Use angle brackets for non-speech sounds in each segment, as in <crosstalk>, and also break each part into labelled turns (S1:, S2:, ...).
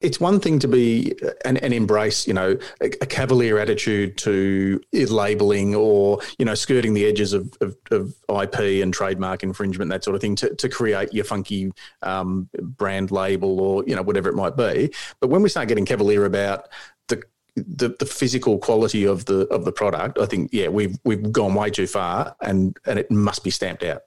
S1: it's one thing to be and, and embrace, you know, a, a, cavalier attitude to labeling or, you know, skirting the edges of, of, of, IP and trademark infringement, that sort of thing, to, to create your funky um, brand label or, you know, whatever it might be. But when we start getting cavalier about the the, the physical quality of the of the product, I think, yeah, we've we've gone way too far and and it must be stamped out.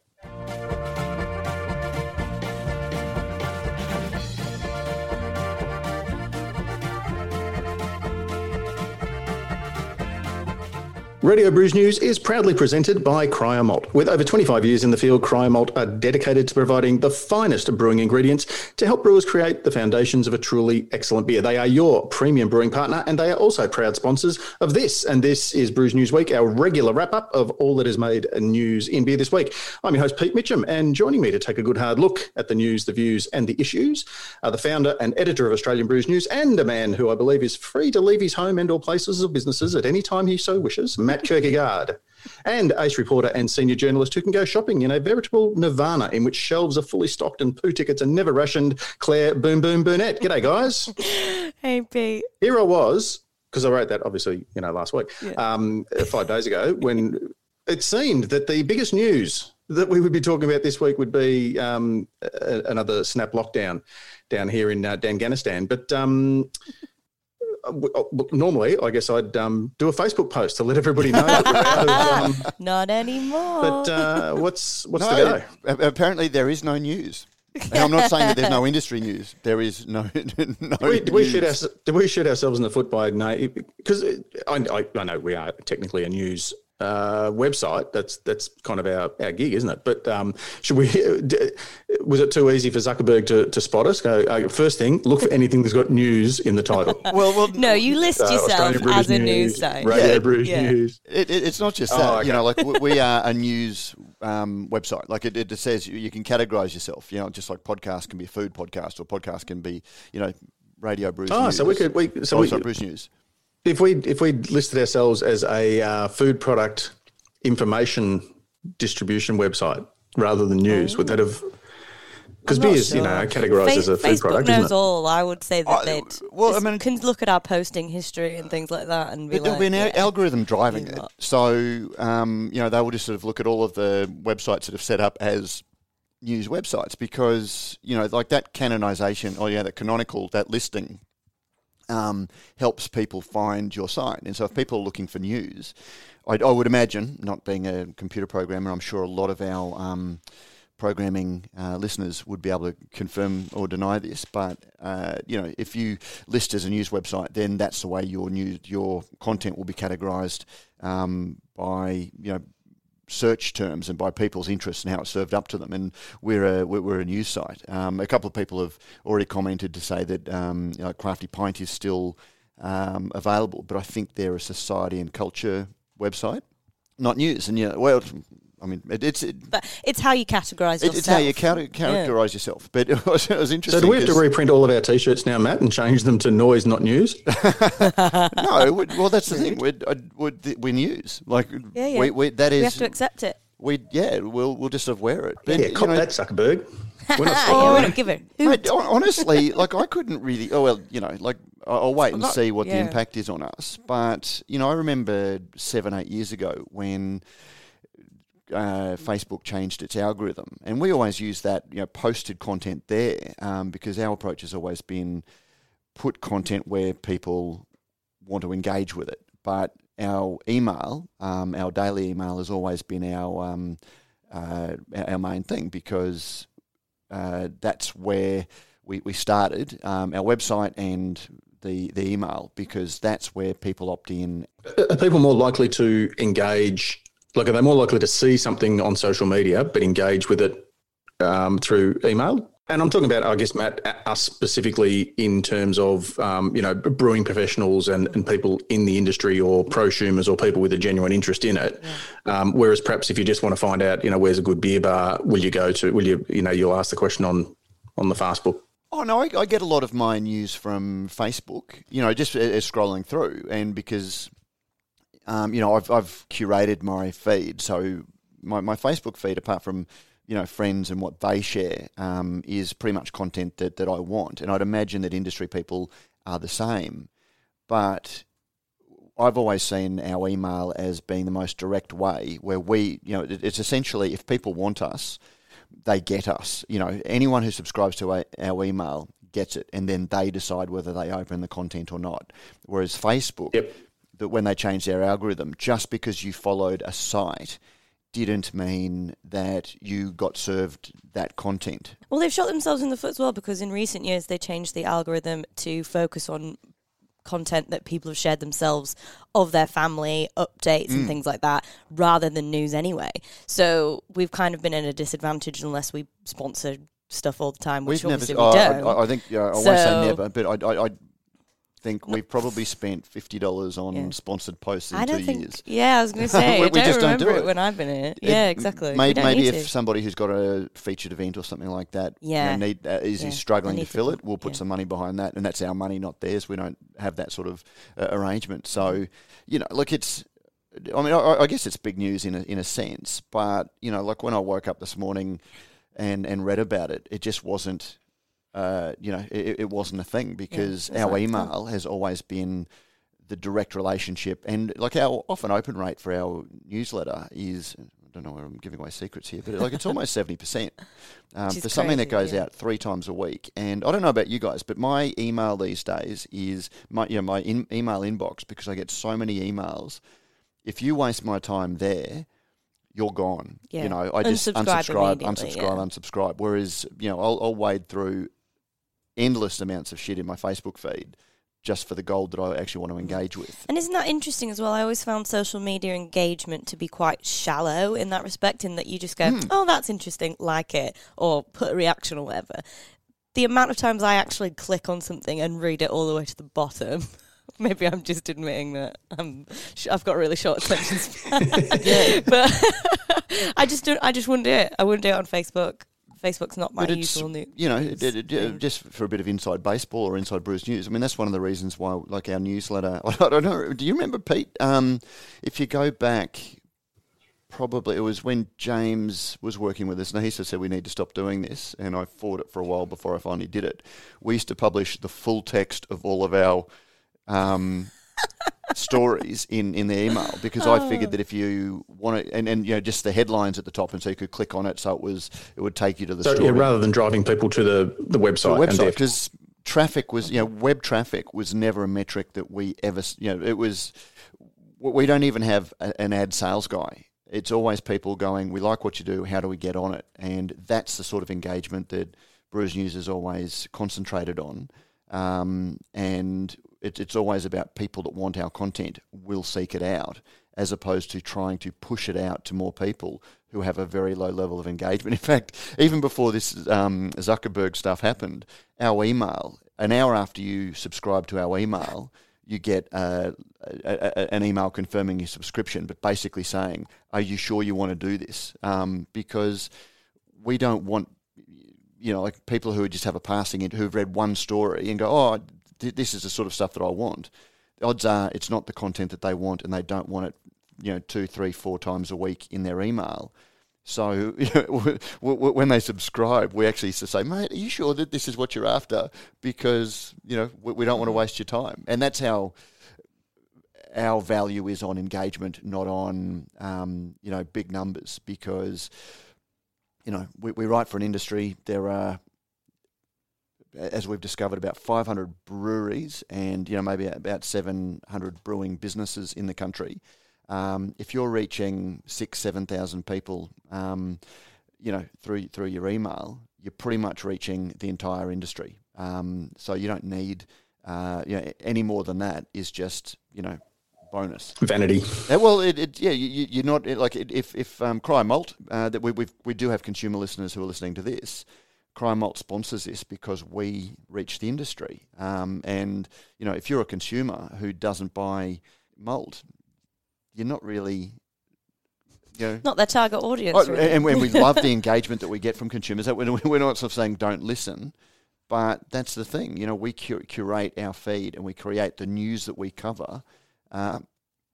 S1: Radio Brews News is proudly presented by Cryer Malt. With over 25 years in the field, Cryer Malt are dedicated to providing the finest brewing ingredients to help brewers create the foundations of a truly excellent beer. They are your premium brewing partner and they are also proud sponsors of this. And this is Brews News Week, our regular wrap up of all that has made news in beer this week. I'm your host, Pete Mitchum, and joining me to take a good hard look at the news, the views, and the issues are the founder and editor of Australian Brews News and a man who I believe is free to leave his home and or places of businesses at any time he so wishes, Kirkegaard, and ace reporter and senior journalist who can go shopping in a veritable nirvana in which shelves are fully stocked and poo tickets are never rationed. Claire Boom Boom Burnett. G'day, guys. <laughs>
S2: hey, Pete.
S1: Here I was, because I wrote that obviously, you know, last week, yeah. um, five days ago, when it seemed that the biggest news that we would be talking about this week would be um, a, another snap lockdown down here in uh, Danganistan. But um, normally, I guess I'd um, do a Facebook post to let everybody know. <laughs>
S2: um, Not anymore.
S1: But uh, what's what's no,
S3: the go? Apparently, there is no news. And I'm not saying that there's no <laughs> industry news. There is no. <laughs> no
S1: we, do we shoot our, we shoot ourselves in the foot by no? Because I, I, I know we are technically a news uh, website. That's that's kind of our, our gig, isn't it? But um, should we? <laughs> Was it too easy for Zuckerberg to, to spot us? Go uh, first thing, look for anything that's got news in the title. <laughs>
S2: well, well, no, you list uh, yourself as a news site.
S1: Radio yeah, Brews yeah. News.
S3: It, it, it's not just oh, that. Oh, okay. You know, like we <laughs> are a news um, website. Like it, it says, you, you can categorize yourself. You know, just like podcast can be a food podcast, or podcast can be, you know, radio brews.
S1: Oh,
S3: news.
S1: so we could we so
S3: we, brews news
S1: if we if we listed ourselves as a uh, food product information distribution website rather than news, oh. would that have? Because beer is, sure. you know, categorised as a food
S2: Facebook
S1: product.
S2: knows
S1: isn't it?
S2: all. I would say that they well, I mean, can look at our posting history and things like that, and be
S3: there'll be an
S2: yeah,
S3: algorithm driving it. So, um, you know, they will just sort of look at all of the websites that have set up as news websites because you know, like that canonization, or yeah, that canonical, that listing um, helps people find your site. And so if people are looking for news, I, I, would imagine, not being a computer programmer, I'm sure a lot of our um, programming uh, listeners would be able to confirm or deny this. But uh, you know, if you list as a news website, then that's the way your news, your content will be categorised um, by you know search terms and by people's interests and how it's served up to them. And we're a we're a news site. Um, a couple of people have already commented to say that um, you know, Crafty Pint is still um, available, but I think they're a society and culture website, not news. And yeah, well. I mean, it, it's it,
S2: but it's how you categorize yourself.
S3: It's how you characterize yeah. yourself. But <laughs> it was, it was, interesting.
S1: So do we have to reprint all of our T-shirts now, Matt, and change them to noise, not news? <laughs> <laughs>
S3: no. Well, that's the thing. We're, we're, we're news. Like,
S2: yeah, yeah. We, we,
S3: that is. We
S2: have to accept it.
S3: We yeah. We'll we'll just sort wear it.
S1: But, yeah, cop know, that, Zuckerberg.
S2: We're not oh, yeah, give it.
S3: Mate, honestly, like I couldn't really. Oh well, you know, like I'll wait and not, see what yeah. the impact is on us. But you know, I remember seven, eight years ago when uh, Facebook changed its algorithm, and we always use that you know posted content there um, because our approach has always been put content where people want to engage with it. But our email, um, our daily email, has always been our um, uh, our main thing because uh, that's where we, we started um, our website and the, the email because that's where people opt in.
S1: Are people more likely to engage? Like, are they more likely to see something on social media but engage with it um, through email? And I'm talking about, I guess, Matt, us specifically in terms of, um, you know, brewing professionals and, and people in the industry or prosumers or people with a genuine interest in it. Yeah. Um, whereas perhaps if you just want to find out, you know, where's a good beer bar, will you go to, will you, you know, you'll ask the question on, on the fast book.
S3: Oh no, I, I, get a lot of my news from Facebook. You know, just as scrolling through, and because um, you know I've, I've curated my feed, so my, my Facebook feed, apart from you know friends and what they share um, is pretty much content that, that I want, and I'd imagine that industry people are the same. But I've always seen our email as being the most direct way where we, you know, it's essentially if people want us, they get us. You know, anyone who subscribes to our, email gets it, and then they decide whether they open the content or not. Whereas Facebook,
S1: yep.
S3: That when they changed their algorithm, just because you followed a site didn't mean that you got served that content.
S2: Well, they've shot themselves in the foot as well because in recent years they changed the algorithm to focus on content that people have shared themselves of their family, updates mm. and things like that, rather than news anyway. So we've kind of been in a disadvantage unless we sponsor stuff all the time, which we've obviously never, we don't.
S3: I, I think yeah, I so, won't say never, but I, I think we've probably spent fifty dollars on yeah. sponsored posts in
S2: I don't
S3: two
S2: think,
S3: years.
S2: Yeah, I was going <laughs> to say we, we don't just remember don't do it. when I've been in it. Yeah, exactly.
S3: Maybe, maybe if to. somebody who's got a featured event or something like that,
S2: yeah,
S3: you know, need, uh, is yeah. struggling to fill to, it, we'll put yeah. some money behind that, and that's our money, not theirs. We don't have that sort of uh, arrangement. So, you know, look, it's. I mean, I, I guess it's big news in a, in a sense, but you know, like when I woke up this morning and and read about it, it just wasn't uh, you know, it, it, wasn't a thing because yeah, our email has always been the direct relationship. And like our often open rate for our newsletter is, I don't know where I'm giving away secrets here, but like it's almost <laughs> 70% um, for something that goes yeah. out three times a week. And I don't know about you guys, but my email these days is my, you know, my in, email inbox because I get so many emails. If you waste my time there, you're gone. Yeah. You know, I just unsubscribe, unsubscribe, yeah. unsubscribe. Whereas, you know, I'll, I'll wade through endless amounts of shit in my Facebook feed just for the gold that I actually want to engage with.
S2: And isn't that interesting as well? I always found social media engagement to be quite shallow in that respect, in that you just go, mm. oh, that's interesting, like it, or put a reaction or whatever. The amount of times I actually click on something and read it all the way to the bottom. <laughs> Maybe I'm just admitting that I'm, I've got really short attention span. <laughs> <laughs> but I just don't. I just wouldn't do it. I wouldn't do it on Facebook. Facebook's not my usual news.
S3: You know, it, it, it, just for a bit of inside baseball or inside Brews News. I mean, that's one of the reasons why, like our newsletter. <laughs> I don't know. Do you remember Pete? Um, if you go back, probably it was when James was working with us. Now he said we need to stop doing this, and I fought it for a while before I finally did it. We used to publish the full text of all of our. Um, <laughs> stories in, in the email because. I figured that if you want to, and, and you know, just the headlines at the top, and so you could click on it, so it was it would take you to the so, story
S1: yeah, rather than driving people to the the website.
S3: The website because traffic was you know web traffic was never a metric that we ever you know it was we don't even have a, an ad sales guy. It's always people going, we like what you do. How do we get on it? And that's the sort of engagement that Brews News is always concentrated on. Um, and it, it's always about people that want our content will seek it out, as opposed to trying to push it out to more people who have a very low level of engagement. <laughs> In fact, even before this um, Zuckerberg stuff happened, our email, an hour after you subscribe to our email, you get uh, a, a, an email confirming your subscription, but basically saying, "Are you sure you want to do this?" Um, because we don't want, you know, like people who just have a passing who've read one story and go, "Oh, this is the sort of stuff that I want. The odds are it's not the content that they want, and they don't want it, you know, two, three, four times a week in their email. So <laughs> when they subscribe, we actually used to say, "Mate, are you sure that this is what you're after?" Because you know we don't want to waste your time, and that's how our value is on engagement, not on um, you know big numbers. Because you know we, we write for an industry. There are as we've discovered, about 500 breweries and you know maybe about 700 brewing businesses in the country. Um, if you're reaching six, seven thousand people, um, you know through through your email, you're pretty much reaching the entire industry. Um, so you don't need uh, you know any more than that. Is just you know bonus
S1: vanity.
S3: Yeah, well, it, it, yeah, you, you're not like if if um, Cryer Malt uh, that we we do have consumer listeners who are listening to this. Cryer Malt sponsors this because we reach the industry. Um, and, you know, if you're a consumer who doesn't buy malt, you're not really you know,
S2: not their target audience. Oh,
S3: really. And, and we love the <laughs> engagement that we get from consumers. That <laughs> we're not sort of saying don't listen, but that's the thing. You know, we curate our feed and we create the news that we cover uh,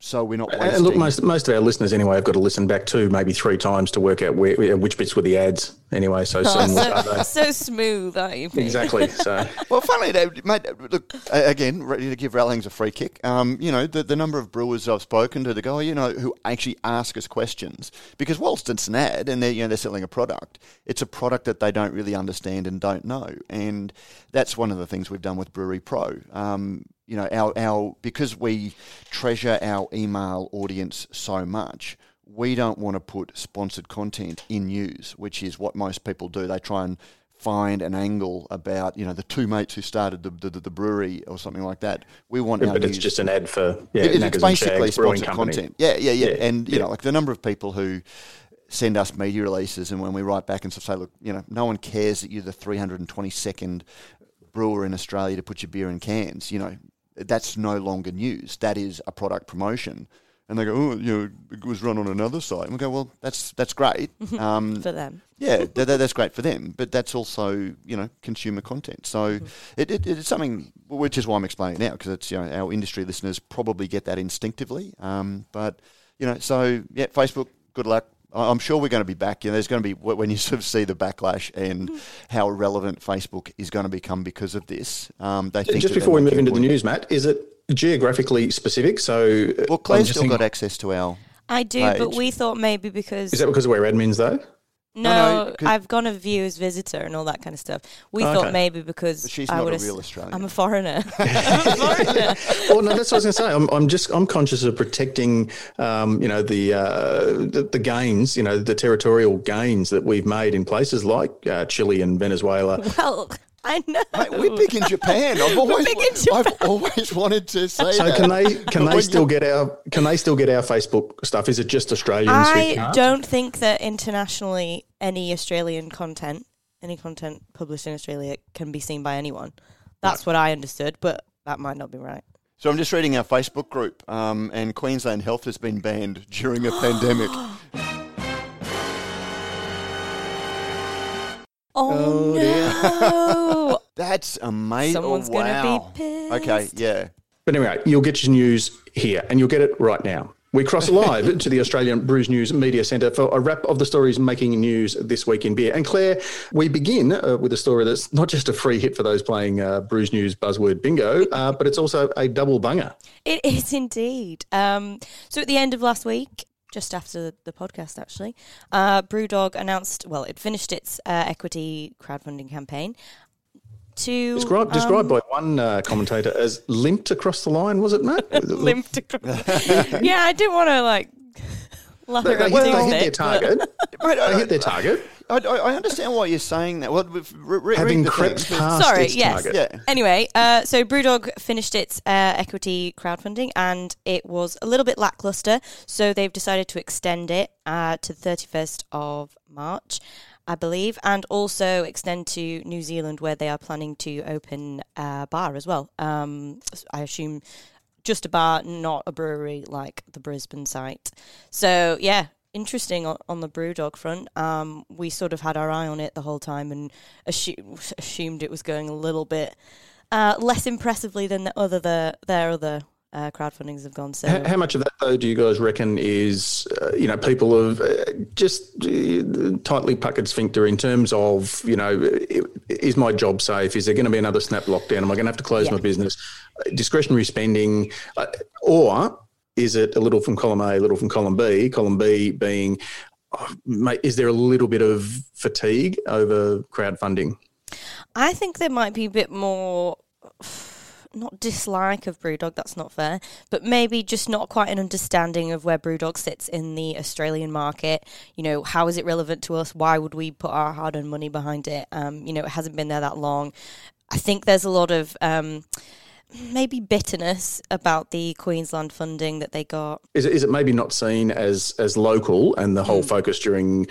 S3: so we're not wasting.
S1: And look, most most of our listeners anyway have got to listen back to maybe three times to work out where, which bits were the ads anyway. So,
S2: Oh,
S1: seamless are
S2: so,
S1: they?
S2: so smooth, aren't you? Pete?
S1: exactly. So <laughs>
S3: Well, funnily, enough, mate. Look again, ready to give Rallings a free kick. Um, you know, the, the number of brewers I've spoken to, the guy, you know, who actually ask us questions because whilst it's an ad and they're you know they're selling a product, it's a product that they don't really understand and don't know, and that's one of the things we've done with Brewery Pro. Um, you know, our our because we treasure our email audience so much. We don't want to put sponsored content in news, which is what most people do. They try and find an angle about you know the two mates who started the the, the brewery or something like that. We want our
S1: but it's
S3: news-
S1: just an ad for yeah,
S3: it- it's basically sponsored content. Yeah, yeah, yeah,
S1: Yeah,
S3: And you
S1: yeah.
S3: know, like the number of people who send us media releases, and when we write back and say, look, you know, no one cares that you're the 322nd brewer in Australia to put your beer in cans. You know, that's no longer news. That is a product promotion. And they go, oh, you know, it was run on another site. And we go, well, that's that's great. <laughs> Um,
S2: For them.
S3: yeah, that, that- that's great for them, but that's also you know consumer content. So it, it, it's something which is why I'm explaining it now because it's you know our industry listeners probably get that instinctively. Um, but you know, so yeah, Facebook, good luck. I- I'm sure we're going to be back. You know, there's going to be when you <laughs> sort of see the backlash and how relevant Facebook is going to become because of this. Um, they think
S1: Just before we move into the news, Matt, is it geographically specific? So uh,
S3: well,
S1: I'm
S3: Claire's still
S1: thinking-
S3: got access to our.
S2: I do,
S3: Page.
S2: but we thought maybe because
S1: Is that because we're admins though?
S2: No,
S3: no, 'cause-
S2: I've gone a view as visitor and all that kind of stuff. We
S1: Oh,
S2: thought maybe because
S3: But she's
S2: I
S3: not a real Australian.
S2: I'm a foreigner. <laughs> <laughs> I'm a foreigner.
S1: well, no, that's what I was going to say. I'm, I'm just I'm conscious of protecting, um, you know, the, uh, the the gains, you know, the territorial gains that we've made in places like uh, Chile and Venezuela.
S2: Well, I know.
S3: Mate, we're big in Japan. I've <laughs> always,
S2: big in Japan.
S3: I've always wanted to say
S1: So
S3: that.
S1: can they can they still get our can they still get our Facebook stuff? Is it just Australians
S2: I
S1: can't?
S2: don't think that internationally any Australian content, any content published in Australia, can be seen by anyone. That's what I understood, but that might not be right.
S3: So I'm just reading our Facebook group, um, and Queensland Health has been banned during a <gasps> pandemic. <gasps> <laughs>
S2: Oh, no! <laughs>
S3: That's amazing.
S2: Someone's
S3: oh,
S2: gonna be pissed.
S3: Okay, yeah.
S1: But anyway, you'll get your news here, and you'll get it right now. We cross <laughs> live to the Australian Brews News Media Centre for a wrap of the stories making news this week in beer. And Claire, we begin uh, with a story that's not just a free hit for those playing uh, Brews News buzzword bingo, <laughs> uh, but it's also a double bunger.
S2: It is indeed. Um, so at the end of last week, just after the podcast, actually, uh, BrewDog announced. Well, it finished its uh, equity crowdfunding campaign. To
S1: Described, described by one uh, commentator as limped across the line, was it, Matt? <laughs>
S2: limped across. <laughs> yeah, I didn't want to like
S1: They, <laughs> they, hit, they hit their target.
S3: Mate,
S1: They
S3: I,
S1: hit their target,
S3: I, I I understand why you're saying that. Well, we've re- re-
S1: having crept past
S2: Sorry,
S1: its
S2: yes.
S1: target.
S3: Yeah.
S2: Anyway, uh, so Brewdog finished its uh, equity crowdfunding and it was a little bit lackluster. So they've decided to extend it uh, to the 31st of March, I believe, and also extend to New Zealand where they are planning to open a bar as well. Um, I assume just a bar, not a brewery like the Brisbane site. So, yeah. Interesting on, on the BrewDog front. Um, we sort of had our eye on it the whole time and assu- assumed it was going a little bit uh, less impressively than the other the, their other uh, crowdfundings have gone. So
S1: How, how much of that, though, do you guys reckon is, uh, you know, people have uh, just uh, tightly puckered sphincter in terms of, you know, is my job safe? Is there going to be another snap lockdown? Am I going to have to close
S2: Yeah.
S1: my business? Uh, Discretionary spending, uh, or is it a little from column A, a little from column B? Column B being, oh, mate, is there a little bit of fatigue over crowdfunding?
S2: I think there might be a bit more. Not dislike of Brewdog, that's not fair, but maybe just not quite an understanding of where Brewdog sits in the Australian market. You know, how is it relevant to us? Why would we put our hard earned money behind it? Um, you know, it hasn't been there that long. I think there's a lot of um, maybe bitterness about the Queensland funding that they got.
S1: Is it, is it maybe not seen as as local and the whole focus during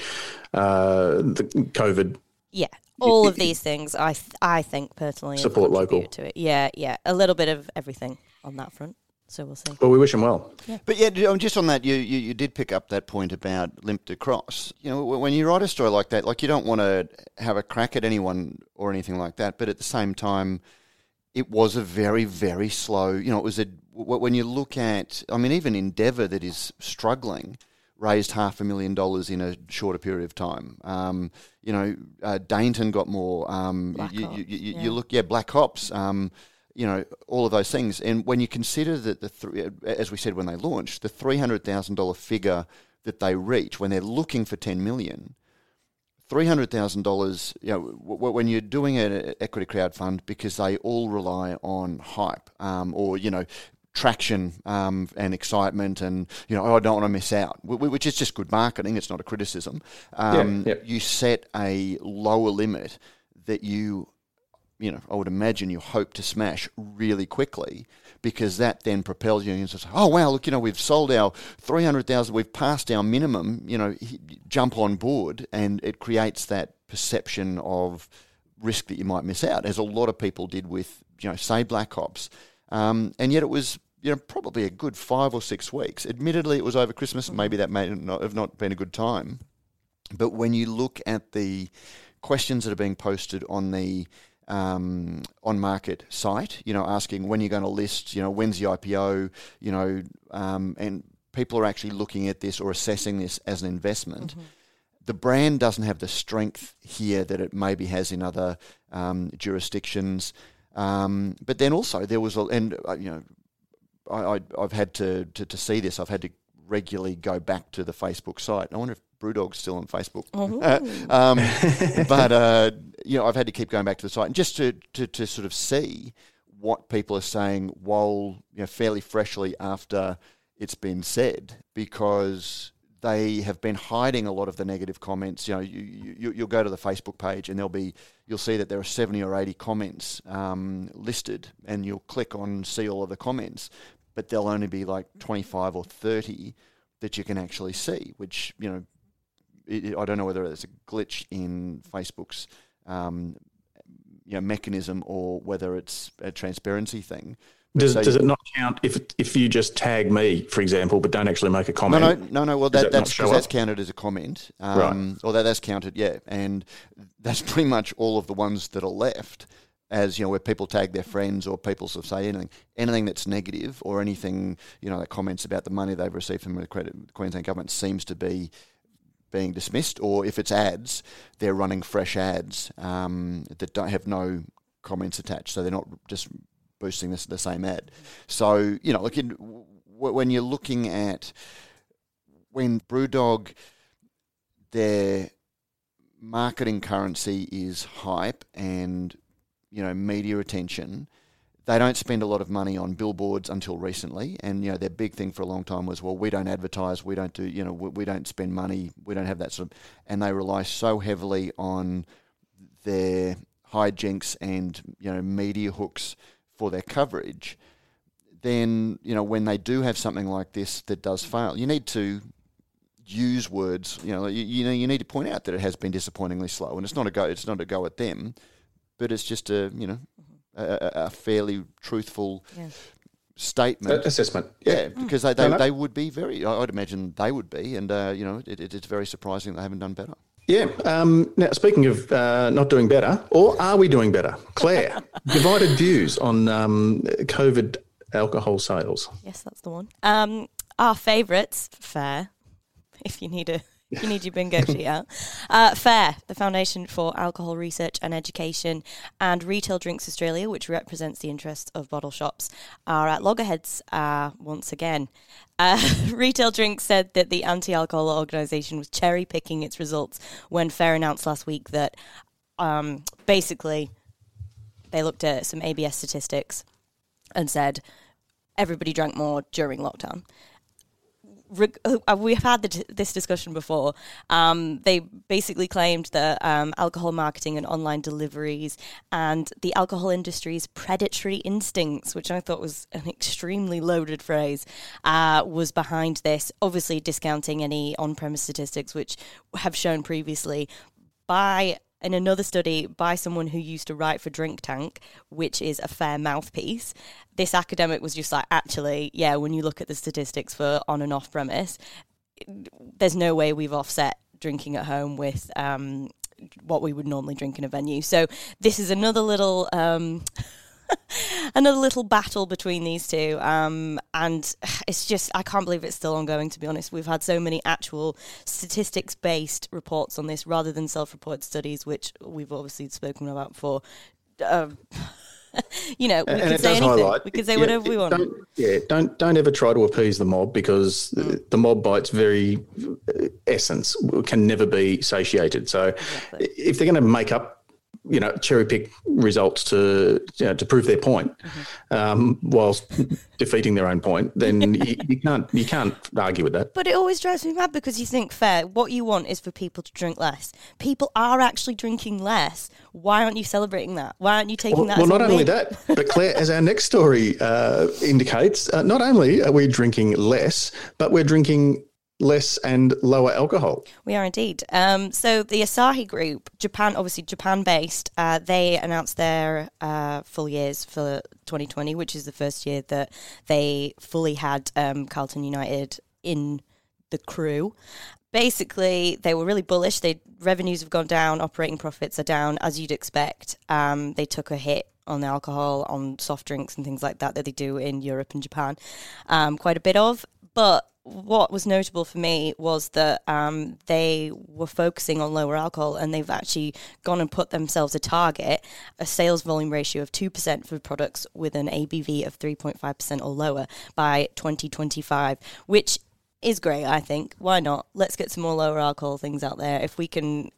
S1: uh, the COVID
S2: Yeah, all of these things, I th- I think personally
S1: Support local.
S2: to it. Yeah, yeah, a little bit of everything on that front. So we'll see.
S1: Well, we wish him well.
S3: But yeah, um, just on that, you, you, you did pick up that point about limped across. You know, when you write a story like that, like you don't want to have a crack at anyone or anything like that. But at the same time, it was a very very slow. You know, it was a when you look at, I mean, even Endeavour that is struggling raised half a million dollars in a shorter period of time. Um, you know, uh, Dainton got more. Um, you, you, you, yeah. you, look, yeah, Black Hops. Um, you know, all of those things. And when you consider that the th- as we said when they launched, the three hundred thousand dollar figure that they reach when they're looking for ten million. Three hundred thousand dollars. You know, w- when you're doing an equity crowd fund, because they all rely on hype, um, or you know, traction um, and excitement, and you know, oh, I don't want to miss out, which is just good marketing. It's not a criticism. Um, yeah, yeah. You set a lower limit that you, you know, I would imagine you hope to smash really quickly because that then propels you and says, oh wow, look, you know, we've sold our three hundred thousand, we've passed our minimum, you know, jump on board, and it creates that perception of risk that you might miss out, as a lot of people did with, you know, say Black Hops. Um, and yet it was you know, probably a good five or six weeks. Admittedly, it was over Christmas. Maybe that may not have not been a good time. But when you look at the questions that are being posted on the um, on market site, you know, asking when you're going to list, you know, when's the IPO, you know, um, and people are actually looking at this or assessing this as an investment. Mm-hmm. The brand doesn't have the strength here that it maybe has in other um, jurisdictions. Um, but then also there was, a, and uh, you know, I, have had to, to, to, see this. I've had to regularly go back to the Facebook site. I wonder if Brewdog's still on Facebook. Oh. <laughs> um, but uh, you know, I've had to keep going back to the site and just to, to, to sort of see what people are saying while you know fairly freshly after it's been said, because they have been hiding a lot of the negative comments. You know, you, you you'll go to the Facebook page and there'll be you'll see that there are seventy or eighty comments um, listed, and you'll click on see all of the comments but there'll only be like 25 or 30 that you can actually see, which, you know, it, I don't know whether it's a glitch in Facebook's um, you know, mechanism or whether it's a transparency thing.
S1: Does, so does it not count if if you just tag me, for example, but don't actually make a comment?
S3: No, no, no, no. Well, that, that's that's counted as a comment, um, right? Or that, that's counted, yeah. And that's pretty much all of the ones that are left as you know, where people tag their friends or people sort of say anything, anything that's negative or anything you know that comments about the money they've received from the Queensland government seems to be being dismissed, or if it's ads, they're running fresh ads um, that don't have no comments attached, so they're not just boosting this, the same ad. So you know, look in, when you're looking at when BrewDog, their marketing currency is hype and you know media attention. They don't spend a lot of money on billboards until recently, and you know their big thing for a long time was, well, we don't advertise, we don't do, you know, we, we don't spend money, we don't have that sort of, and they rely so heavily on their hijinks and you know media hooks for their coverage. Then you know when they do have something like this that does fail, you need to use words. You know, you, you know, you need to point out that it has been disappointingly slow, and it's not a go. It's not a go at them but it's just a you know a, a fairly truthful yeah. statement
S1: assessment.
S3: Yeah, yeah because they, they, they, would be very. I'd imagine they would be, and uh, you know it, it, it's very surprising they haven't done better.
S1: Yeah. Um, now, speaking of uh, not doing better, or are we doing better? Claire, <laughs> divided views on um, COVID alcohol sales.
S2: Yes, that's the one. Um, our favourites, FARE, if you need a you need your bingo sheet out. Uh, FARE, the Foundation for Alcohol Research and Education, and Retail Drinks Australia, which represents the interests of bottle shops, are at loggerheads uh, once again. Uh, <laughs> Retail Drinks said that the anti alcohol organisation was cherry picking its results when FARE announced last week that um, basically they looked at some ABS statistics and said everybody drank more during lockdown. Uh, we've had this discussion before. Um, they basically claimed that um, alcohol marketing and online deliveries and the alcohol industry's predatory instincts, which I thought was an extremely loaded phrase, uh, was behind this. Obviously, discounting any on premise statistics, which have shown previously by in another study by someone who used to write for Drink Tank, which is a FARE mouthpiece, this academic was just like, actually, yeah, when you look at the statistics for on and off premise, there's no way we've offset drinking at home with um, what we would normally drink in a venue. So this is another little. Um, <laughs> another little battle between these two. Um, and <sighs> it's just, I can't believe it's still ongoing, to be honest. We've had so many actual statistics based reports on this rather than self reported studies, which we've obviously spoken about before. Uh, <laughs> you know, we
S1: And
S2: can say anything.
S1: highlight.
S2: we can say
S1: yeah,
S2: whatever we want.
S1: Don't, yeah, don't don't ever try to appease the mob because
S2: Mm.
S1: the, mob by its very uh, essence can never be satiated. So if they're going to make up, you know, cherry pick results to you know, to prove their point,
S2: Mm-hmm.
S1: um, whilst defeating their own point, then <laughs> you, you can't you can't argue with that.
S2: But it always drives me mad because you think, FARE, what you want is for people to drink less. People are actually drinking less. Why aren't you celebrating that? Why aren't you taking
S1: Well,
S2: that
S1: well not only that, but Claire, as our next story uh, indicates, uh, not only are we drinking less, but we're drinking less and lower alcohol.
S2: We are indeed. Um, so the Asahi Group, Japan, obviously Japan based, uh, they announced their uh, full years for 2020, which is the first year that they fully had um, Carlton United in the crew. Basically, they were really bullish. They revenues have gone down, operating profits are down, as you'd expect. Um, they took a hit on the alcohol, on soft drinks, and things like that that they do in Europe and Japan, um, quite a bit of. But what was notable for me was that um, they were focusing on lower alcohol and they've actually gone and put themselves a target, a sales volume ratio of 2% for products with an ABV of 3.5% or lower by 2025, which is great, I think. Why not? Let's get some more lower alcohol things out there. If we can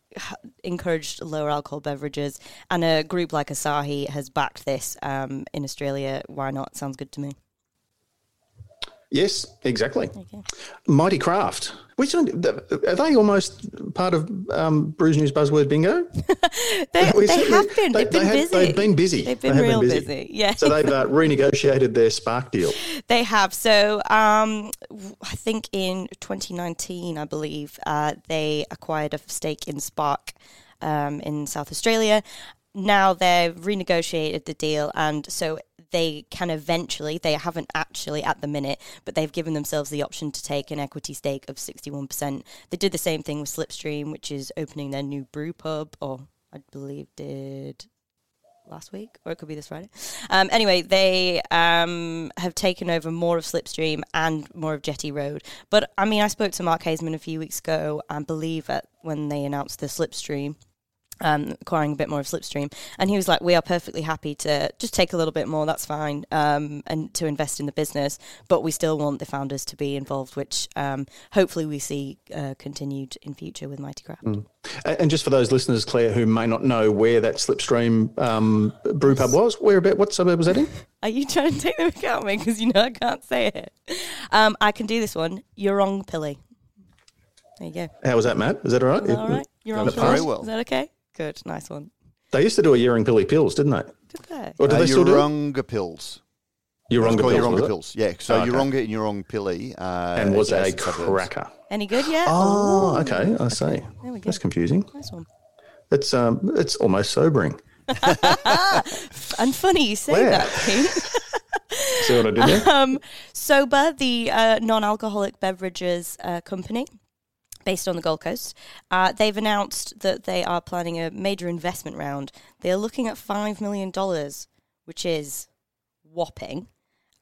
S2: encourage lower alcohol beverages, and a group like Asahi has backed this um, in Australia, why not? Sounds good to me.
S1: Yes, exactly.
S2: Okay.
S1: Mighty Craft. Which one, are they almost part of um, Brews News Buzzword Bingo? <laughs> <laughs>
S2: they,
S1: we,
S2: they have been.
S1: they-
S2: They've
S1: they
S2: been
S1: have-
S2: busy.
S1: they've been busy.
S2: They've
S1: They
S2: been
S1: been
S2: real
S1: busy.
S2: busy. Yeah.
S1: So they've uh, renegotiated their Spark deal. <laughs>
S2: They have. So um, I think in 2019, I believe, uh, they acquired a stake in Spark um, in South Australia. Now they've renegotiated the deal, and so they can eventually, they haven't actually at the minute, but they've given themselves the option to take an equity stake of 61%. They did the same thing with Slipstream, which is opening their new brew pub, or I believe did last week, or it could be this Friday. Um, anyway, they um, have taken over more of Slipstream and more of Jetty Road. But I mean, I spoke to Mark Haysman a few weeks ago, I believe, at, when they announced the Slipstream. Um, acquiring a bit more of Slipstream, and he was like, "We are perfectly happy to just take a little bit more. That's fine, um, and to invest in the business, but we still want the founders to be involved, which um, hopefully we see uh, continued in future with Mighty Craft."
S1: A- And just for those listeners, Claire, who may not know where that Slipstream um, brew pub was, where about what suburb was that in? <laughs>
S2: Are you trying to take the mick out of me? Because you know I can't say it. Um, I can do this one. Yeerongpilly. There you go.
S1: How was that, Matt? Is that all right?
S2: Is that all right? You're wrong,
S3: That
S2: Pilly.
S3: very well.
S2: Is that okay? Good. Nice one.
S1: They used to do a Yeerongpilly Pills, didn't they?
S2: Did they?
S1: Or do
S3: Uh,
S1: they still do? it?
S3: Yeronga pills.
S1: Yeronga
S3: It's called
S1: Pills. Yeronga
S3: pills. Yeah. So
S1: Oh, okay.
S3: Yeronga and Yeerongpilly. Uh,
S1: And was it a
S3: adjacent suburbs.
S1: cracker?
S2: Any good yet?
S1: Oh, okay. I see.
S2: There we go.
S1: That's confusing.
S2: Nice one.
S1: It's um, it's almost sobering. <laughs>
S2: And funny you say
S1: Where?
S2: that, Pete.
S1: See what I did there? <laughs>
S2: um, Sober, the uh, non-alcoholic beverages uh, company based on the Gold Coast, uh, they've announced that they are planning a major investment round. They are looking at five million dollars, which is whopping.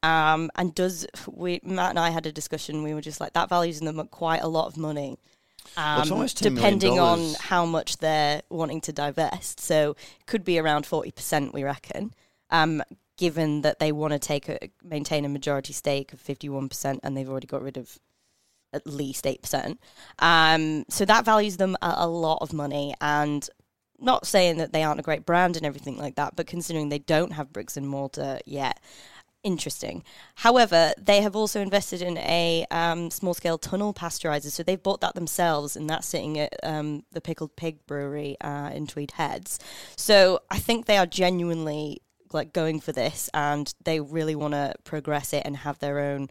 S2: Um, and does we Matt and I had a discussion? We were just like that values them at quite a lot of money. Um,
S3: it's almost $10 million
S2: depending on how much they're wanting to divest. So it could be around forty percent, we reckon. Um, given that they want to take a maintain a majority stake of fifty one percent, and they've already got rid of at least eight percent. Um, so that values them a, a lot of money, and not saying that they aren't a great brand and everything like that, but considering they don't have bricks and mortar yet, interesting. However, they have also invested in a um, small scale tunnel pasteurizer, so they've bought that themselves, and that's sitting at um, the Pickled Pig Brewery uh, in Tweed Heads. So I think they are genuinely like going for this, and they really want to progress it and have their own.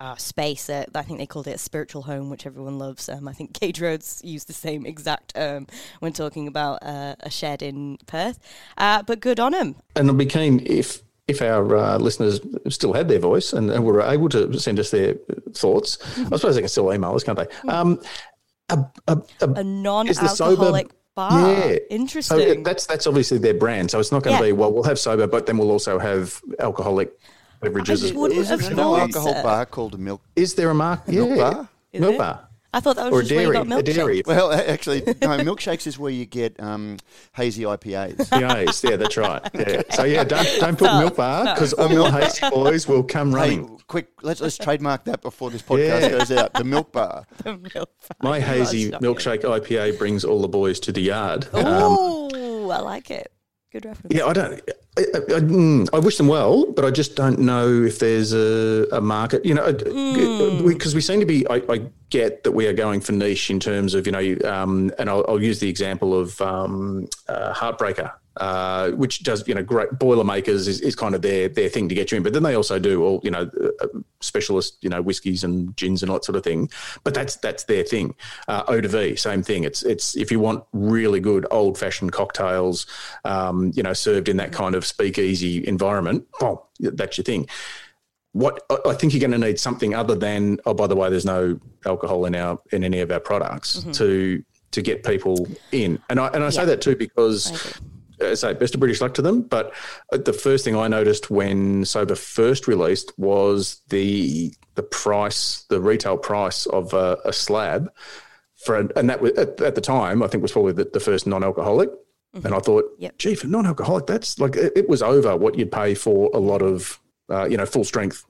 S2: Uh, space. Uh, I think they called it a spiritual home, which everyone loves. Um, I think <laughs> Gage Roads used the same exact term when talking about uh, a shed in Perth. Uh, but good on them.
S1: And I'd be keen if if our uh, listeners still had their voice and, and were able to send us their thoughts. I suppose they can still email us, can't they? Um, a, a, a,
S2: A
S1: is the sober
S2: non-alcoholic bar.
S1: Yeah.
S2: Interesting.
S1: So that's that's obviously their brand. So it's not going to
S2: Yeah.
S1: be well. We'll have sober, but then we'll also have alcoholic beverages.
S2: I
S1: as
S2: just wouldn't
S3: Isn't
S2: have
S3: there no
S2: thought
S3: alcohol
S2: so.
S3: bar called a milk?
S1: Is there a mark? Yeah,
S3: Milk bar?
S2: Is
S1: milk
S2: it?
S1: bar
S2: I thought that was
S1: or a
S2: just where you
S1: dairy.
S2: got
S1: A dairy.
S3: Well, actually, no. Milkshakes is where you get um, hazy IPAs.
S1: Yes, yeah, that's right. Yeah. So yeah, don't don't put milk bar because all the hazy boys will come
S3: hey,
S1: running.
S3: quick, let's let's trademark that before this podcast
S1: Yeah.
S3: goes out. The milk bar. <laughs>
S1: My hazy
S2: That's not
S1: milkshake IPA brings all the boys to the yard. Um,
S2: Oh, I like it. Good reference.
S1: yeah, I don't. I, I, I, mm, I wish them well, but I just don't know if there's a, a market. You know, because we seem to be. I, I get that we are going for niche in terms of you know, um, and I'll, I'll use the example of um, uh, Heartbreaker. Uh, which does you know great Boilermakers is, is kind of their their thing to get you in, but then they also do all you know uh, specialist you know whiskies and gins and all that sort of thing. But that's that's their thing. Uh, Eau de vie, same thing. It's it's if you want really good old fashioned cocktails, um, you know, served in that kind of speakeasy environment, oh, that's your thing. What I- think you're going to need something other than oh by the way, there's no alcohol in our in any of our products to to get people in, and I and I say that too because I say best of British luck to them. But uh, the first thing I noticed when Sober first released was the the price, the retail price of a, a slab for, and that was at, at the time I think was probably the, the first non-alcoholic. And I thought,
S2: Yep.
S1: gee, for non-alcoholic, that's like it, it was over what you'd pay for a lot of, uh, you know, full strength,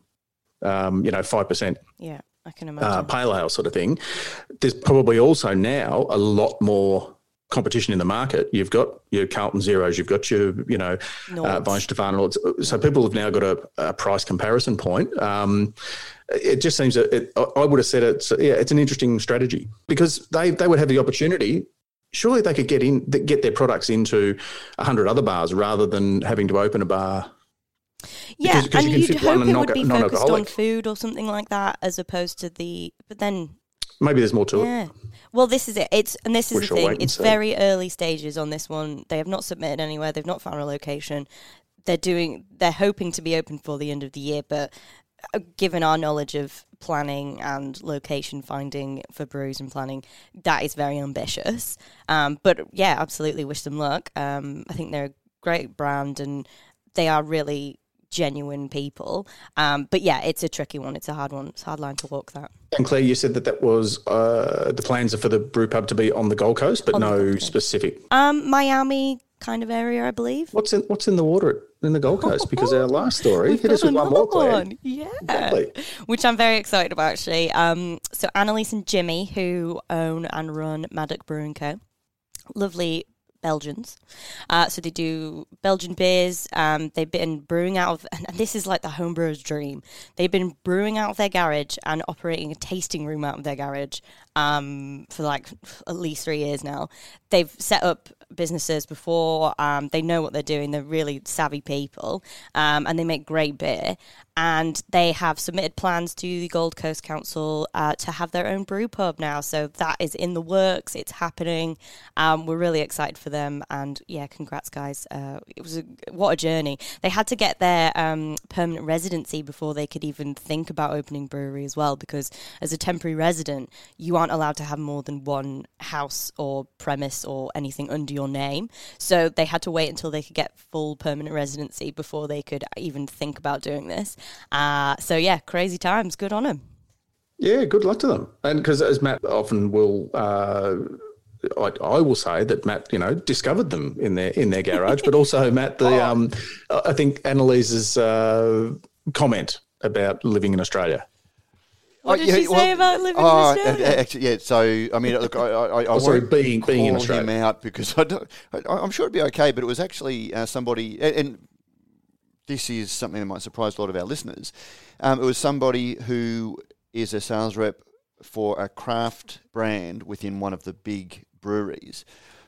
S1: um, you know, five percent
S2: Yeah, I can
S1: uh,
S2: imagine.
S1: pale ale sort of thing. There's probably also now a lot more competition in the market. You've got your Carlton Zeros, you've got your, you know, uh. Stefan. So people have now got a, a price comparison point. Um, it just seems that it, I I would have said it's yeah, it's an interesting strategy because they they would have the opportunity. Surely they could get in get their products into a hundred other bars rather than having to open a bar.
S2: yeah,
S1: because- because
S2: and
S1: you can
S2: you'd
S1: fit one
S2: hope it would be focused on food or something like that, as opposed to the. But then,
S1: Maybe there's more to it.
S2: Well, this is it. It's and this is
S1: We
S2: the thing. It's
S1: see.
S2: very early stages on this one. They have not submitted anywhere. They've not found a location. They're doing. They're hoping to be open for the end of the year, but given our knowledge of planning and location finding for brews and planning, that is very ambitious. Um, but yeah, absolutely wish them luck. Um, I think they're a great brand and they are really genuine people. Um, but yeah, it's a tricky one. It's a hard one. It's a hard line to walk. That.
S1: And Claire, you said that that was uh, the plans are for the brew pub to be on the Gold Coast, but
S2: On
S1: no specific.
S2: Um, Miami kind of area, I believe.
S1: What's in What's in the water in the Gold Coast? Because our last <laughs> story hit us with one more,
S2: one. Yeah.
S1: Exactly.
S2: Which I'm very excited about, actually. Um, so Annalise and Jimmy, who own and run Maddock Brewing Co., lovely Belgians. Uh, so they do Belgian beers. Um, they've been brewing out of, and this is like the homebrewer's dream. They've been brewing out of their garage and operating a tasting room out of their garage um, for like at least three years now. They've set up businesses before. Um, they know what they're doing. They're really savvy people, um, and they make great beer. And they have submitted plans to the Gold Coast Council uh, to have their own brew pub now. So that is in the works. It's happening. Um, we're really excited for them. And yeah, congrats, guys. Uh, it was a, what a journey. They had to get their um, permanent residency before they could even think about opening brewery as well. Because as a temporary resident, you aren't allowed to have more than one house or premise or anything under your name. So they had to wait until they could get full permanent residency before they could even think about doing this. Uh, so yeah, crazy times. Good on them.
S1: Yeah, good luck to them. And because as Matt often will, uh, I, I will say that Matt, you know, discovered them in their in their garage, but also <laughs> Matt, the um, I think Annalise's uh, comment about living in Australia.
S2: What did she say about living in
S3: oh,
S2: Australia?
S3: uh, Actually, yeah. So, I mean, look, I, I, I
S1: Oh, sorry,
S3: won't
S1: being- being in
S3: call him
S1: Australia.
S3: out because I don't, I, I'm sure it'd be okay. But it was actually uh, somebody, and, and this is something that might surprise a lot of our listeners. Um, it was somebody who is a sales rep for a craft brand within one of the big breweries.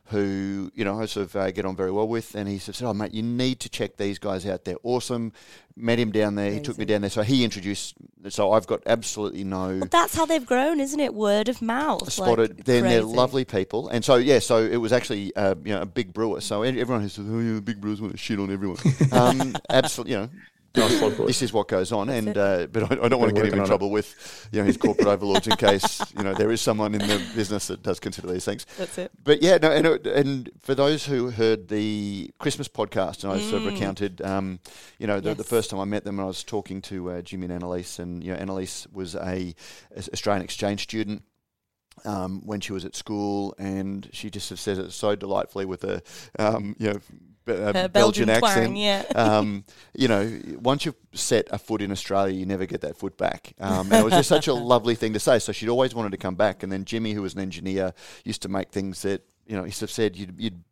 S3: Who you know I sort of uh, get on very well with, and he said, "Oh mate, you need to check these guys out. They're awesome." Met him down there. He took me down there, so he introduced. So I've got absolutely no
S2: Well, that's how they've grown, isn't it? Word of mouth.
S3: spotted.
S2: Like,
S3: then they're lovely people, and so yeah, so it was actually uh, you know a big brewer. So everyone who says, "Oh, yeah, big brewers want to shit on everyone," <laughs> um, absolutely, you know,
S1: Nice plug, boys.
S3: this is what goes on, and uh, but I, I don't want to get him in
S1: on
S3: trouble with you know his corporate overlords in case you know there is someone in the business that does consider these things.
S2: That's it.
S3: But yeah, no, and, and for those who heard the Christmas podcast, and I sort of recounted, um, you know, the, the first time I met them, and I was talking to uh, Jimmy and Annalise, and you know, Annalise was a, a Australian exchange student. Um, when she was at school, and she just sort of says it so delightfully with a, um, you know,
S2: Her
S3: Belgian,
S2: Belgian
S3: accent.
S2: twang, yeah.
S3: um, you know, once you've set a foot in Australia, you never get that foot back. Um, and it was just such a <laughs> lovely thing to say. So she'd always wanted to come back. And then Jimmy, who was an engineer, used to make things that, you know, he sort of said you'd, you'd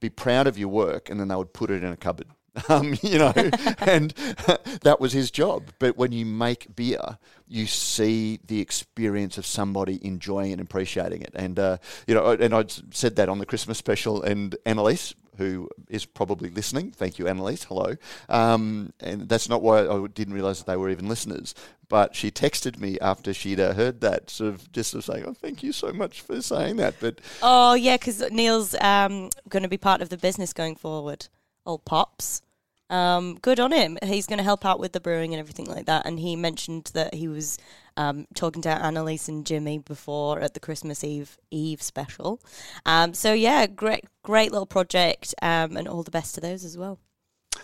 S3: be proud of your work and then they would put it in a cupboard. <laughs> Um, you know, <laughs> and that was his job. But when you make beer, you see the experience of somebody enjoying and appreciating it. And, uh, you know, and I said that on the Christmas special, and Annalise, who is probably listening. Thank you, Annalise. Hello. Um, and that's not why I didn't realise that they were even listeners. But she texted me after she'd uh, heard that, sort of just sort of saying, "Oh, thank you so much for saying that." But
S2: Oh yeah, because Neil's um, going to be part of the business going forward. Old pops. Um, good on him. He's going to help out with the brewing and everything like that. And he mentioned that he was um, talking to Annalise and Jimmy before at the Christmas Eve Eve special. Um, so yeah, great, great little project, um, and all the best to those as well.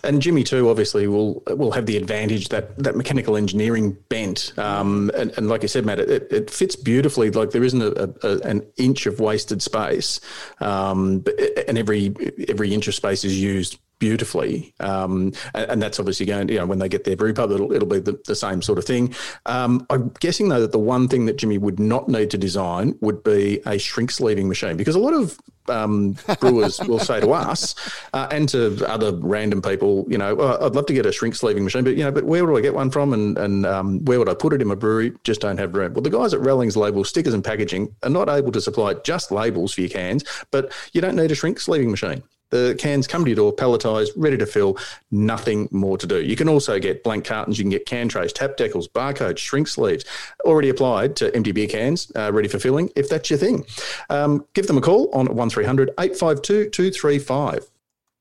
S1: And Jimmy too, obviously, will will have the advantage that that mechanical engineering bent. Um, and, and like I said, Matt, it, it fits beautifully. Like there isn't a, a, an inch of wasted space, um, and every every inch of space is used beautifully. Um, and, and that's obviously going. You know, when they get their brew pub, it'll it'll be the, the same sort of thing. Um, I'm guessing though that the one thing that Jimmy would not need to design would be a shrink sleeving machine because a lot of um, brewers <laughs> will say to us uh, and to other random people, you know, oh, I'd love to get a shrink sleeving machine, but you know, but where do I get one from, and and um, where would I put it in my brewery? Just don't have room. Well, the guys at Rellings Labels Stickers and Packaging are not able to supply just labels for your cans, but you don't need a shrink sleeving machine. The cans come to your door, palletized, ready to fill, nothing more to do. You can also get blank cartons, you can get can trays, tap decals, barcodes, shrink sleeves, already applied to empty beer cans, uh, ready for filling, if that's your thing. Um, give them a call on 1300 852 235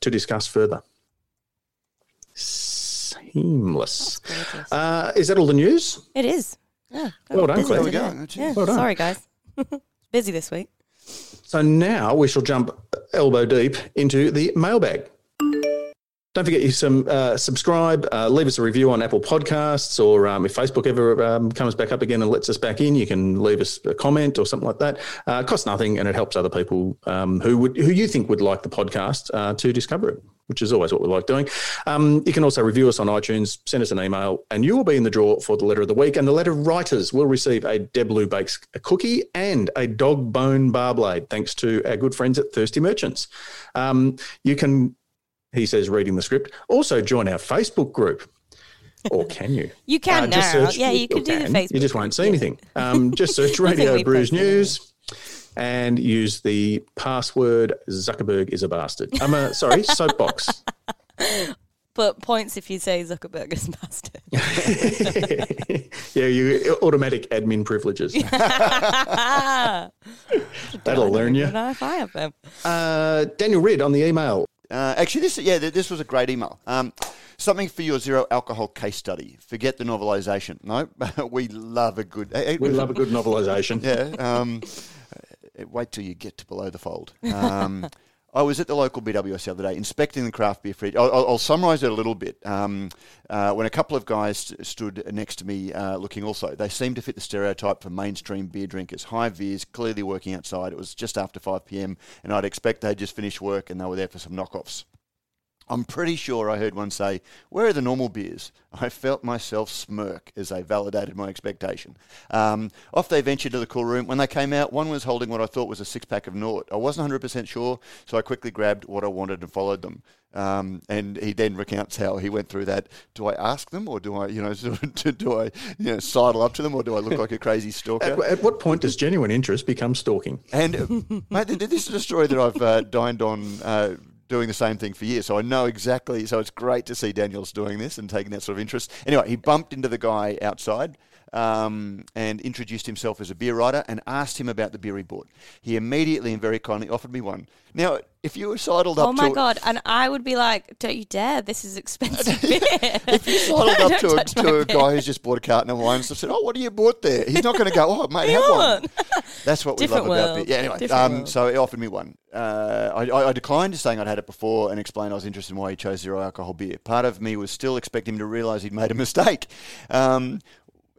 S1: to discuss further. Seamless. Uh, is that all the news?
S2: It is. Yeah.
S1: Well done, Claire.
S3: There we go.
S2: Yeah.
S1: Well done.
S2: Sorry, guys. <laughs> busy this week.
S1: So now we shall jump elbow deep into the mailbag. Don't forget you some uh, subscribe, uh, leave us a review on Apple Podcasts, or um, if Facebook ever um, comes back up again and lets us back in, you can leave us a comment or something like that. Uh, costs nothing, and it helps other people um, who would who you think would like the podcast uh, to discover it, which is always what we like doing. Um, you can also review us on iTunes, send us an email, and you will be in the draw for the letter of the week. And the letter writers will receive a Deb Lou Bakes cookie and a dog bone bar blade, thanks to our good friends at Thirsty Merchants. Um, you can he says, reading the script. Also, join our Facebook group. Or can you? <laughs>
S2: You can
S1: Uh,
S2: now.
S1: search-
S2: yeah, you can do the. Facebook.
S1: You just won't see anything. Um, just search <laughs> Radio Brews. News and use the password Zuckerberg is a bastard. I'm a, sorry, <laughs> soapbox.
S2: But points if you say Zuckerberg is a bastard.
S1: yeah, you automatic admin privileges. That'll learn you.
S2: I have them.
S1: Uh, Daniel Ridd on the email.
S3: Uh, actually, this yeah, this was a great email. Um, something for your zero alcohol case study. Forget the novelisation. No, <laughs> we love a good. eh, eh,
S1: We love a good novelisation. <laughs>
S3: Yeah. Um, uh, wait till you get to below the fold. Um, I was at the local BWS the other day inspecting the craft beer fridge. I'll, I'll, summarise it a little bit. Um, uh, when a couple of guys st- stood next to me uh, looking also, they seemed to fit the stereotype for mainstream beer drinkers. High viz, clearly working outside. It was just after 5 p.m. and I'd expect they'd just finished work and they were there for some knockoffs. I'm pretty sure I heard one say, Where are the normal beers? I felt myself smirk as they validated my expectation. Um, off they ventured to the cool room. When they came out, one was holding what I thought was a six pack of Nort. I wasn't 100% sure, so I quickly grabbed what I wanted and followed them. Um, and he then recounts how he went through that. Do I ask them, or do I, you know, <laughs> do I, you know, sidle up to them, or do I look like a crazy stalker?
S1: At, at what point does genuine interest become stalking?
S3: And uh, mate, this is a story that I've uh, dined on. Uh, Doing the same thing for years, so I know exactly. So it's great to see Daniel's doing this and taking that sort of interest. Anyway, he bumped into the guy outside, um, and introduced himself as a beer writer and asked him about the beer he bought. He immediately and very kindly offered me one. Now, if you were sidled up to
S2: Oh my
S3: to
S2: god! And I would be like, "Don't you dare! This is expensive beer." <laughs>
S3: if you sidled up <laughs> to a, to a guy who's just bought a carton of wine and said, "Oh, what have you bought there?" He's not going to go, "Oh, mate, have one." <laughs> That's what we
S2: Different
S3: love about beer. Yeah, anyway, um, so he offered me one. Uh, I, I, I declined, saying I'd had it before, and explained I was interested in why he chose zero alcohol beer. Part of me was still expecting him to realise he'd made a mistake. Um,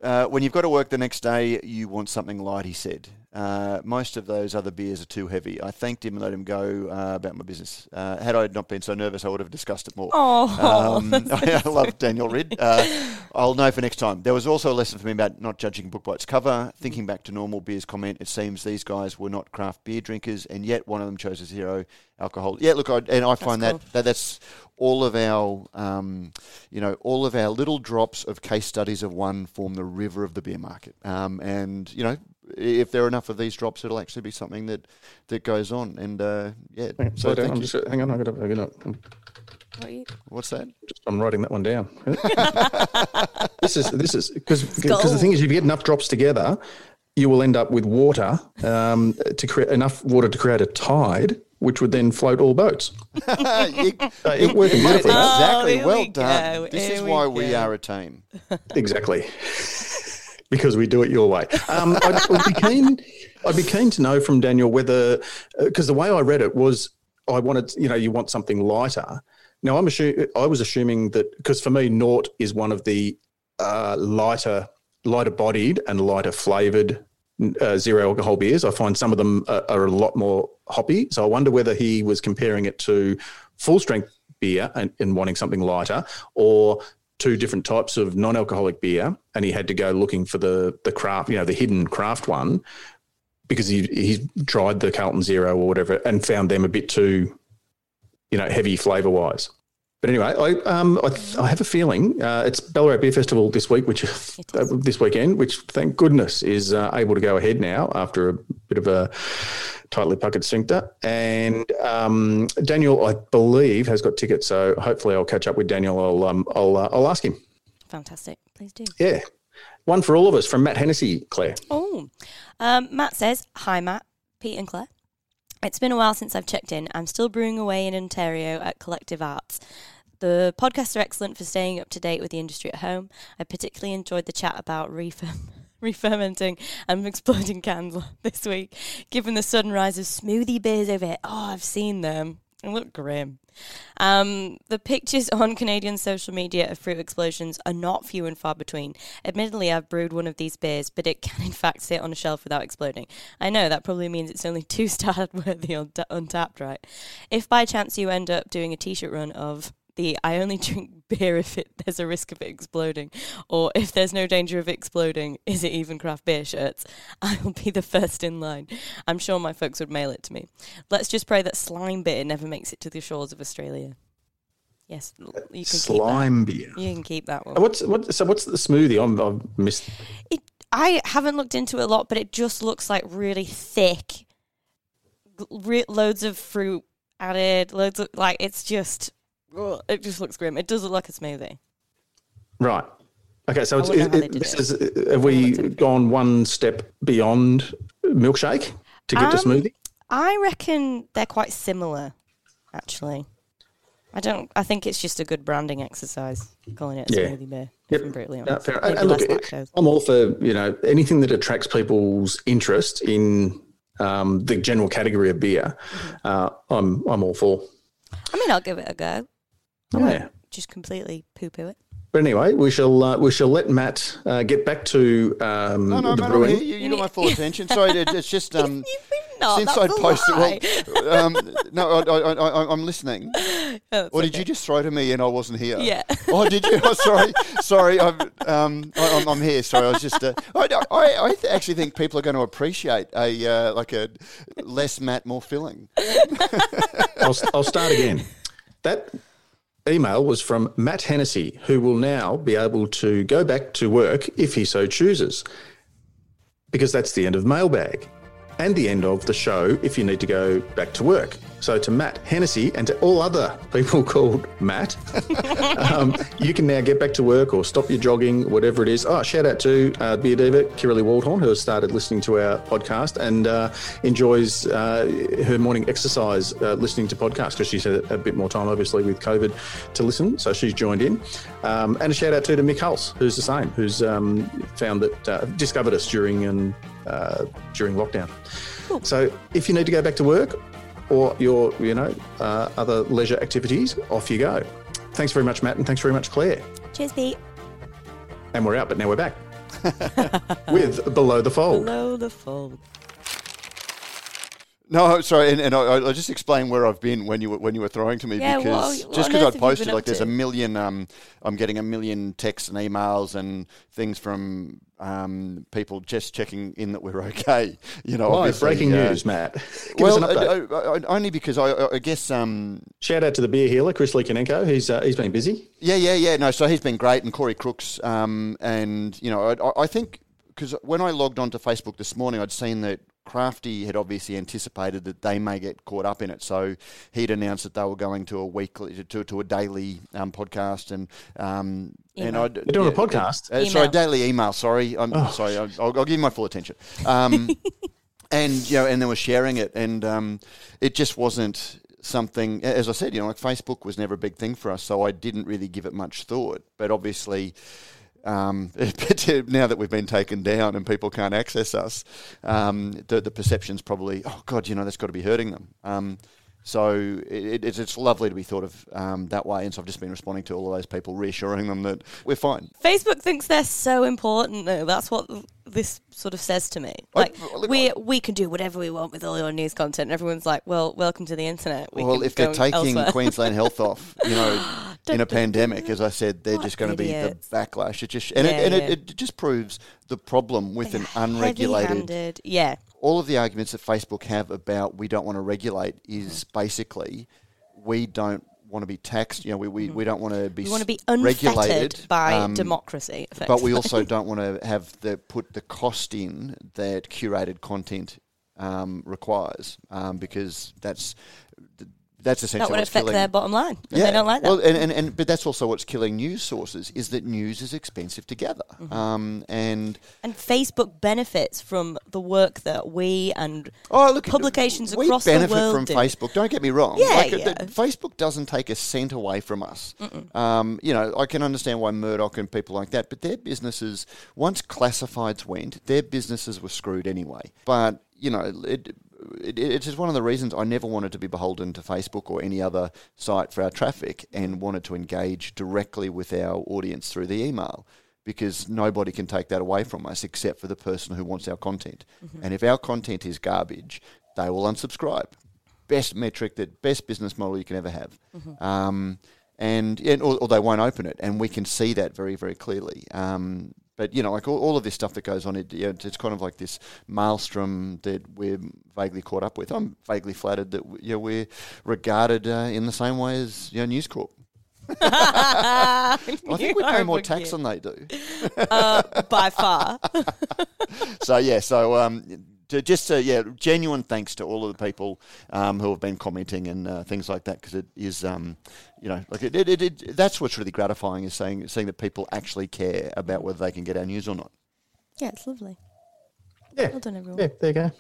S3: uh, when you've got to work the next day, you want something light, he said. Uh, most of those other beers are too heavy. I thanked him and let him go uh, about my business. Uh, had I not been so nervous, I would have discussed it more.
S2: Oh,
S3: Um, <laughs> <laughs> I love Daniel Ridd. Uh, I'll know for next time. There was also a lesson for me about not judging a book by its cover. Thinking back to normal beers comment, it seems these guys were not craft beer drinkers, and yet one of them chose a zero alcohol. Yeah, look, I, and I find
S2: cool.
S3: that, that that's all of our, um, you know, all of our little drops of case studies of one form the river of the beer market. Um, and you know, if there are enough of these drops, it'll actually be something that that goes on. And uh, yeah,
S1: Hang
S3: so
S1: slow down.
S3: thank
S1: I'm
S3: you.
S1: just, hang on, I got to, I got to,
S2: What are you-
S3: What's that?
S1: just, I'm writing that one down. <laughs> this is this is because because the thing is, if you get enough drops together, you will end up with water um, to create enough water to create a tide, which would then float all boats. <laughs>
S3: You-
S1: Uh, it working beautifully.
S2: Oh,
S3: exactly. well
S2: we
S3: done.
S2: go,
S3: This is
S2: we
S3: why we are a team. <laughs>
S1: Exactly. Because we do it your way. Um, I'd, I'd be keen. I'd be keen to know from Daniel whether, because the way I read it was, I wanted, you know, you want something lighter. Now I'm assuming I was assuming that because for me, Nort is one of the uh, lighter, lighter bodied and lighter flavored uh, zero alcohol beers. I find some of them are, are a lot more hoppy. So I wonder whether he was comparing it to full strength beer and, and wanting something lighter, or two different types of non-alcoholic beer, and he had to go looking for the the craft, you know, the hidden craft one, because he he tried the Carlton Zero or whatever and found them a bit too, you know, heavy flavour wise. But anyway, I um I, I have a feeling uh, it's Ballarat Beer Festival this week, which uh, this weekend, which thank goodness is uh, able to go ahead now after a bit of a tightly puckered sphincter. And um, Daniel, I believe, has got tickets, so hopefully I'll catch up with Daniel. I'll um I'll uh, I'll ask him.
S2: Fantastic. Please do.
S1: Yeah, one for all of us from Matt Hennessy, Claire.
S2: Oh, um, Matt says, "Hi, Matt, Pete, and Claire. It's been a while since I've checked in. I'm still brewing away in Ontario at Collective Arts. The podcasts are excellent for staying up to date with the industry at home. I particularly enjoyed the chat about refer- <laughs> re-fermenting and exploding cans <laughs> this week. Given the sudden rise of smoothie beers over here, oh, I've seen them. They look grim. Um, the pictures <laughs> on Canadian social media of fruit explosions are not few and far between. Admittedly, I've brewed one of these beers, but it <laughs> can in fact sit on a shelf without exploding. I know that probably means it's only <laughs> two star worthy on Untappd, right? If by chance you end up doing a t-shirt run of the I only drink <laughs> beer if it, there's a risk of it exploding, or if there's no danger of exploding, is it even craft beer shirts? <laughs> I will be the first in line. I'm sure my folks would mail it to me. Let's just pray that slime beer never makes it to the shores of Australia. Yes, you can
S1: Slime beer.
S2: keep that. You can keep that one.
S1: What's what? So what's the smoothie? I'm, I've missed.
S2: It, I haven't looked into it a lot, but it just looks like really thick, re- loads of fruit added, loads of like it's just. Ugh, it just looks grim. It does look like a smoothie.
S1: Right. Okay, so it's,
S2: wouldn't know how
S1: it, this
S2: it.
S1: is have we
S2: looked at it.
S1: gone one step beyond milkshake to get to
S2: Um,
S1: smoothie?
S2: I reckon they're quite similar, actually. I don't. I think it's just a good branding exercise calling it a
S1: Yeah.
S2: smoothie beer.
S1: Yep.
S2: I'm brutally
S1: No,
S2: honest.
S1: And, and look, it- I'm all for you know anything that attracts people's interest in um, the general category of beer.
S2: Mm-hmm.
S1: Uh, I'm I'm all for.
S2: I mean, I'll give it a go. I
S1: Yeah.
S2: won't just completely poo-poo it.
S1: But anyway, we shall uh, we shall let Matt uh, get back to um,
S3: No, no,
S1: the
S3: mate, I'm
S1: brewing.
S3: You, you got my full attention. Sorry, it's just <laughs> um,
S2: You've not.
S3: since
S2: that's
S3: I
S2: a
S3: posted. Well, um, no, I, I, I, I'm listening. <laughs>
S2: Oh,
S3: Or did
S2: okay.
S3: you just throw to me and I wasn't here?
S2: Yeah. <laughs>
S3: Oh, did you? Oh, sorry, sorry. I'm, um, I, I'm, I'm here. Sorry, I was just. Uh, I, I, I actually think people are going to appreciate a uh, like a less Matt, more filling.
S1: I'll, I'll start again. That email was from Matt Hennessy, who will now be able to go back to work if he so chooses, because that's the end of mailbag and the end of the show if you need to go back to work. So to Matt Hennessy and to all other people <laughs> called Matt, <laughs> um, you can now get back to work or stop your jogging, whatever it is. Oh, shout out to uh, Beer Diva, Kirrily Waldhorn, who has started listening to our podcast and uh, enjoys uh, her morning exercise uh, listening to podcasts because she's had a bit more time, obviously, with COVID to listen. So she's joined in. Um, and a shout out to, to Mick Hulse, who's the same, who's um, found that, uh, discovered us during, um, uh, during lockdown. So if you need to go back to work or your, you know, uh, other leisure activities, off you go. Thanks very much, Matt, and thanks very much, Claire.
S2: Cheers, Pete.
S1: And we're out, but now we're back <laughs> with Below the Fold.
S2: Below the fold.
S3: No, sorry, and, and I, I'll just explain where I've been when you were, when you were throwing to me
S2: Yeah, what-
S3: because
S2: what
S3: just because
S2: I'd
S3: posted like
S2: up
S3: there's a million, um, I'm getting a million texts and emails and things from um, people just checking in that we're okay. <laughs> You know,
S1: Live breaking
S3: uh,
S1: news, Matt. <laughs> Give
S3: well, uh, uh, uh, only because I, I guess um,
S1: Shout out to the beer healer, Chris Likonenko. He's uh, he's been busy.
S3: Yeah, yeah, yeah. No, so he's been great, and Corey Crooks, um, and you know, I, I think because when I logged onto Facebook this morning, I'd seen that Crafty had obviously anticipated that they may get caught up in it, so he'd announced that they were going to a weekly to, to a daily um, podcast, and um, and
S2: Email.
S3: I'd,
S1: You're doing a podcast?
S3: uh, sorry, daily email. Sorry, I'm
S1: Oh.
S3: sorry. I'll, I'll give you my full attention. Um, <laughs> and you know, and then we're sharing it, and um, it just wasn't something. As I said, you know, like Facebook was never a big thing for us, so I didn't really give it much thought. But obviously. Um, <laughs> but now that we've been taken down and people can't access us, um, the, the perception's probably, oh God, you know, that's got to be hurting them. So it, it's, it's lovely to be thought of um, that way. And so I've just been responding to all of those people, reassuring them that we're fine.
S2: Facebook thinks they're so important, though. That's what this sort of says to me. Like,
S3: look,
S2: we we can do whatever we want with all your news content. And everyone's like, well, welcome to the internet. We
S3: well, if they're taking
S2: elsewhere. <laughs>
S3: Queensland Health off, you know, <gasps> in a pandemic, as I said, they're just going to be the backlash. It just and,
S2: Yeah,
S3: it, and
S2: yeah.
S3: it, it just proves the problem with an unregulated.
S2: Yeah.
S3: All of the arguments that Facebook have about we don't want to regulate is basically we don't want to be taxed. You know, we, we, we don't want to be
S2: We want to be unfettered
S3: regulated
S2: by
S3: um,
S2: democracy.
S3: but we also <laughs> don't want to have the put the cost in that curated content um, requires um, because that's that's essentially
S2: that would affect
S3: killing.
S2: their bottom line. And they don't like that.
S3: Well, and, and, and but that's also what's killing news sources is that news is expensive to gather,
S2: Mm-hmm.
S3: um, and
S2: and Facebook benefits from the work that we and
S3: oh look,
S2: publications
S3: we
S2: across the
S3: benefit
S2: world
S3: from
S2: do.
S3: Facebook. Don't get me wrong.
S2: Yeah,
S3: like,
S2: yeah.
S3: the- Facebook doesn't take a cent away from us. Um, you know, I can understand why Murdoch and people like that, but their businesses once classifieds went, their businesses were screwed anyway. But you know, it, it, it's just one of the reasons I never wanted to be beholden to Facebook or any other site for our traffic and wanted to engage directly with our audience through the email because nobody can take that away from us except for the person who wants our content. And if our content is garbage, they will unsubscribe. Best metric, that best business model you can ever have. Um, and, and or, or they won't open it, and we can see that very, very clearly. Um, but you know, like all, all of this stuff that goes on, it, you know, it's kind of like this maelstrom that we're vaguely caught up with. I'm vaguely flattered that you know, we're regarded uh, in the same way as you know, News Corp. <laughs> <laughs> I think we pay more tax than they do.
S2: uh, by far. <laughs>
S3: so yeah, so um, just uh, yeah, genuine thanks to all of the people um, who have been commenting and uh, things like that because it is um, you know like it, it, it, it that's what's really gratifying is saying seeing that people actually care about whether they can get our news or not.
S2: Yeah, it's lovely.
S1: Yeah.
S2: Well done, everyone.
S1: Yeah, there you go.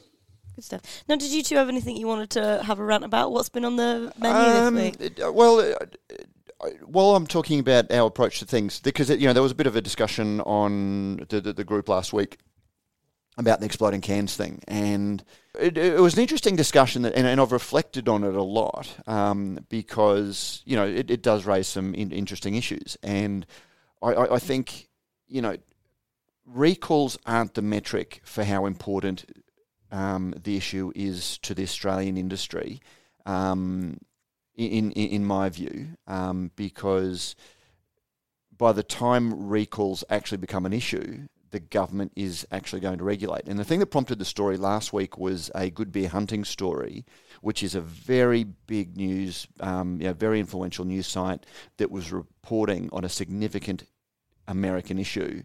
S2: Good stuff. Now, did you two have anything you wanted to have a rant about? What's been on the menu
S3: Um,
S2: this week?
S3: it- uh, well, uh, uh, while I'm talking about our approach to things, because you know there was a bit of a discussion on the, the, the group last week about the exploding cans thing, and it, it was an interesting discussion, that, and, and I've reflected on it a lot um, because you know it, it does raise some in, interesting issues, and I, I, I think you know recalls aren't the metric for how important um, the issue is to the Australian industry. Um, in, in in my view, um, because by the time recalls actually become an issue, the government is actually going to regulate. And the thing that prompted the story last week was a good beer hunting story, which is a very big news, um, you know, very influential news site that was reporting on a significant American issue,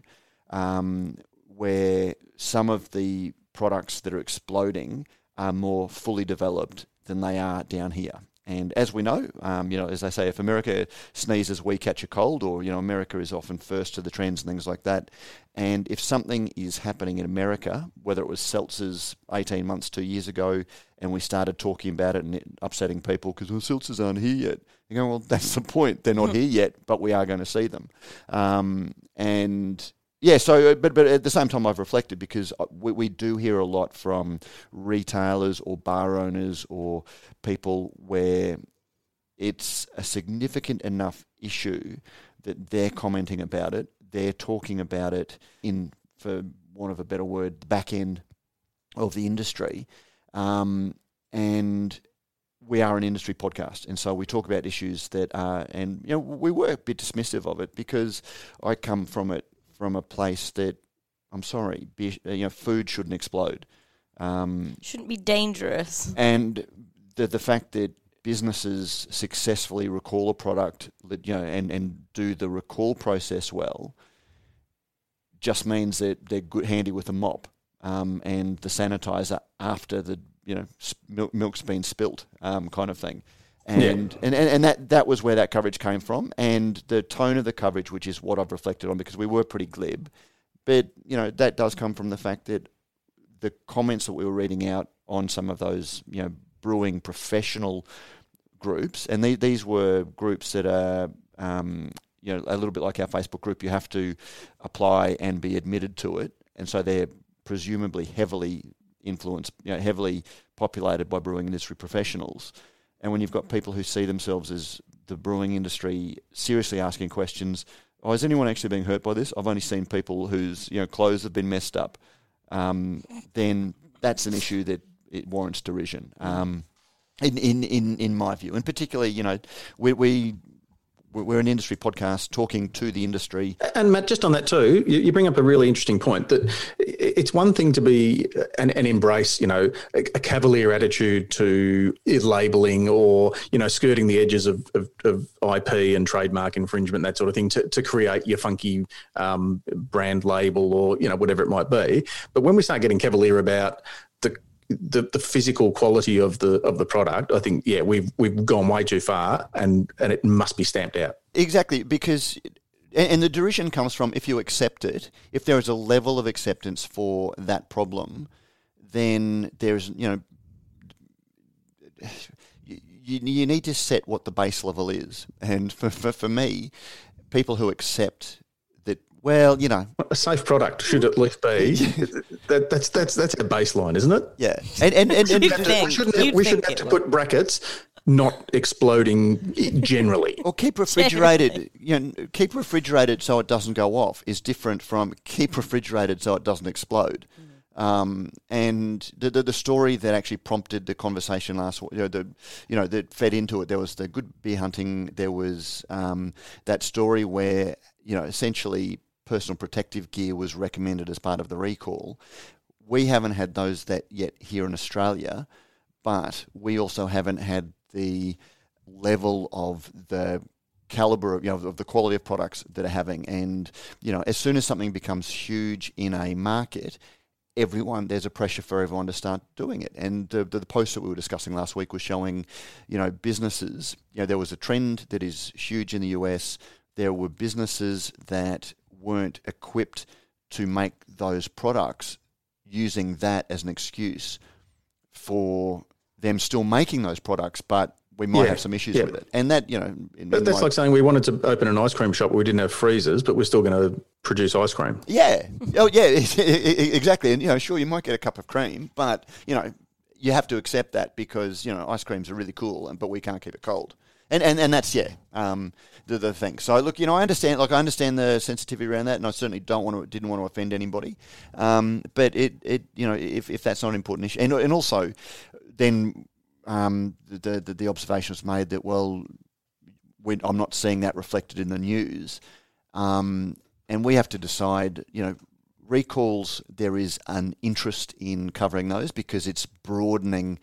S3: um, where some of the products that are exploding are more fully developed than they are down here. And as we know, um, you know, as they say, if America sneezes, we catch a cold, or you know, America is often first to the trends and things like that. And if something is happening in America, whether it was seltzers 18 months, two years ago, and we started talking about it and it upsetting people because well, seltzers aren't here yet. You go, well, that's the point. They're not here yet, but we are going to see them. Um, and yeah, so uh, but but at the same time, I've reflected because uh, we, we do hear a lot from retailers or bar owners or people where it's a significant enough issue that they're commenting about it, they're talking about it in, for want of a better word, the back end of the industry, um, and we are an industry podcast, and so we talk about issues that are, and you know, we were a bit dismissive of it because I come from it from a place that I'm sorry, be, you know, food shouldn't explode. Um,
S2: Shouldn't be dangerous.
S3: and the the fact that businesses successfully recall a product, that, you know, and and do the recall process well, just means that they're good handy with a mop um, and the sanitizer after the you know milk's been spilt, um, kind of thing. And, and, and and that that was where that coverage came from, and the tone of the coverage, which is what I've reflected on, because we were pretty glib, but you know that does come from the fact that the comments that we were reading out on some of those you know brewing professional groups, and the, these were groups that are um, you know a little bit like our Facebook group. You have to apply and be admitted to it, and so they're presumably heavily influenced, you know, heavily populated by brewing industry professionals. And when you've got people who see themselves as the brewing industry seriously asking questions, oh, is anyone actually being hurt by this? I've only seen people whose you know clothes have been messed up. Um, then that's an issue that it warrants derision. Um, in, in, in, in my view, and particularly, you know, we, we we're an industry podcast talking to the industry.
S1: And Matt, just on that too, you, bring up a really interesting point that it's one thing to be and, and embrace, you know, a, a, cavalier attitude to labeling or, you know, skirting the edges of, of, of, IP and trademark infringement, that sort of thing, to, to create your funky um, brand label or, you know, whatever it might be. But when we start getting cavalier about the the, the physical quality of the of the product, I think yeah we've we've gone way too far, and and it must be stamped out.
S3: Exactly because. And the derision comes from if you accept it, if there is a level of acceptance for that problem, then there's, you know, you, you need to set what the base level is. And for, for, for me, people who accept well, you know,
S1: a safe product should at least be. <laughs> that, that's that's that's a baseline, isn't it?
S3: Yeah, and and, and, and
S2: You'd think.
S1: shouldn't
S2: You'd
S1: we shouldn't have to
S2: would.
S1: put brackets. Not exploding generally.
S3: Or keep refrigerated. you know, keep refrigerated so it doesn't go off is different from keep refrigerated so it doesn't explode. Um, and the, the the story that actually prompted the conversation last, you know, the you know that fed into it. There was the good beer hunting. There was um, that story where you know essentially personal protective gear was recommended as part of the recall. We haven't had those that yet here in Australia, but we also haven't had the level of the caliber of, you know, of the quality of products that are having. And, you know, as soon as something becomes huge in a market, everyone there's a pressure for everyone to start doing it. And the, the, the post that we were discussing last week was showing, you know, businesses. You know, there was a trend that is huge in the US. There were businesses that weren't equipped to make those products using that as an excuse for them still making those products, but we might
S1: Yeah,
S3: have some issues
S1: yeah.
S3: with it. And that, you know, in,
S1: But that's like saying we wanted to open an ice cream shop where we didn't have freezers, but we're still going to produce ice cream.
S3: Yeah. <laughs> Oh, yeah. <laughs> exactly. And you know, sure, you might get a cup of cream, but you know, you have to accept that because you know ice creams are really cool, and but we can't keep it cold. And and, and that's yeah, um, the the thing. So look, you know, I understand. Like I understand the sensitivity around that, and I certainly don't want to didn't want to offend anybody. Um, but it it you know if, if that's not an important issue, and and also then um, the, the the observation was made that well, we, I'm not seeing that reflected in the news. Um, and we have to decide, you know, recalls, there is an interest in covering those because it's broadening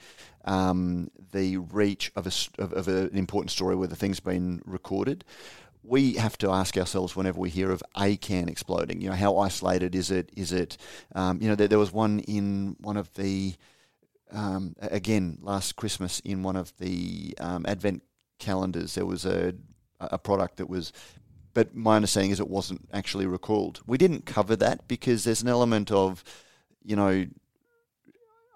S3: um, the reach of, a, of, of an important story where the thing's been recorded. We have to ask ourselves whenever we hear of a can exploding, you know, how isolated is it? Is it, um, you know, there, there was one in one of the um, again last Christmas in one of the um, Advent calendars, there was a a product that was. But my understanding is it wasn't actually recalled. We didn't cover that because there's an element of, you know,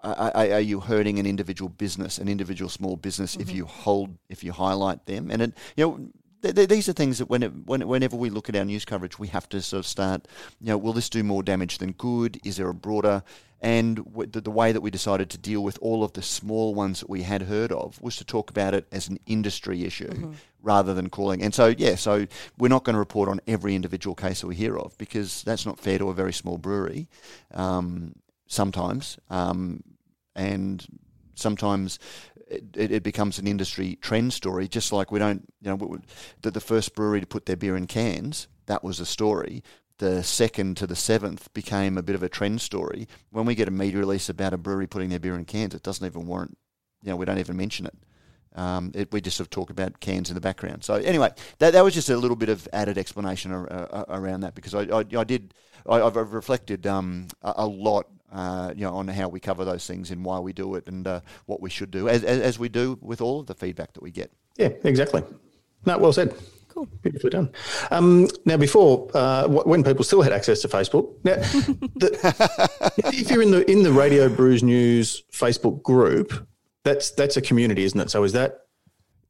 S3: are, you hurting an individual business, an individual small business, mm-hmm. if you hold, if you highlight them? And it, you know, th- th- these are things that when it, when, whenever we look at our news coverage, we have to sort of start, you know, will this do more damage than good? Is there a broader and w- the, the, way that we decided to deal with all of the small ones that we had heard of was to talk about it as an industry issue mm-hmm. rather than calling. And so, yeah, so we're not going to report on every individual case that we hear of because that's not fair to a very small brewery. Um, sometimes, um, and sometimes it, it, becomes an industry trend story. Just like we don't, you know, the, the first brewery to put their beer in cans, that was a story. The second to the seventh became a bit of a trend story. When we get a media release about a brewery putting their beer in cans, it doesn't even warrant, you know, we don't even mention it. Um, it, we just sort of talk about cans in the background. So anyway, that, that was just a little bit of added explanation ar- ar- around that because I, I, I did I, have reflected um, a, a, lot uh, you know, on how we cover those things and why we do it and uh, what we should do, as, as, we do with all of the feedback that we get.
S1: Yeah, exactly. No, well said. Cool. Beautifully done. Um, now, before uh, when people still had access to Facebook, now the, <laughs> if you're in the in the Radio Brews News Facebook group, that's that's a community, isn't it? So is that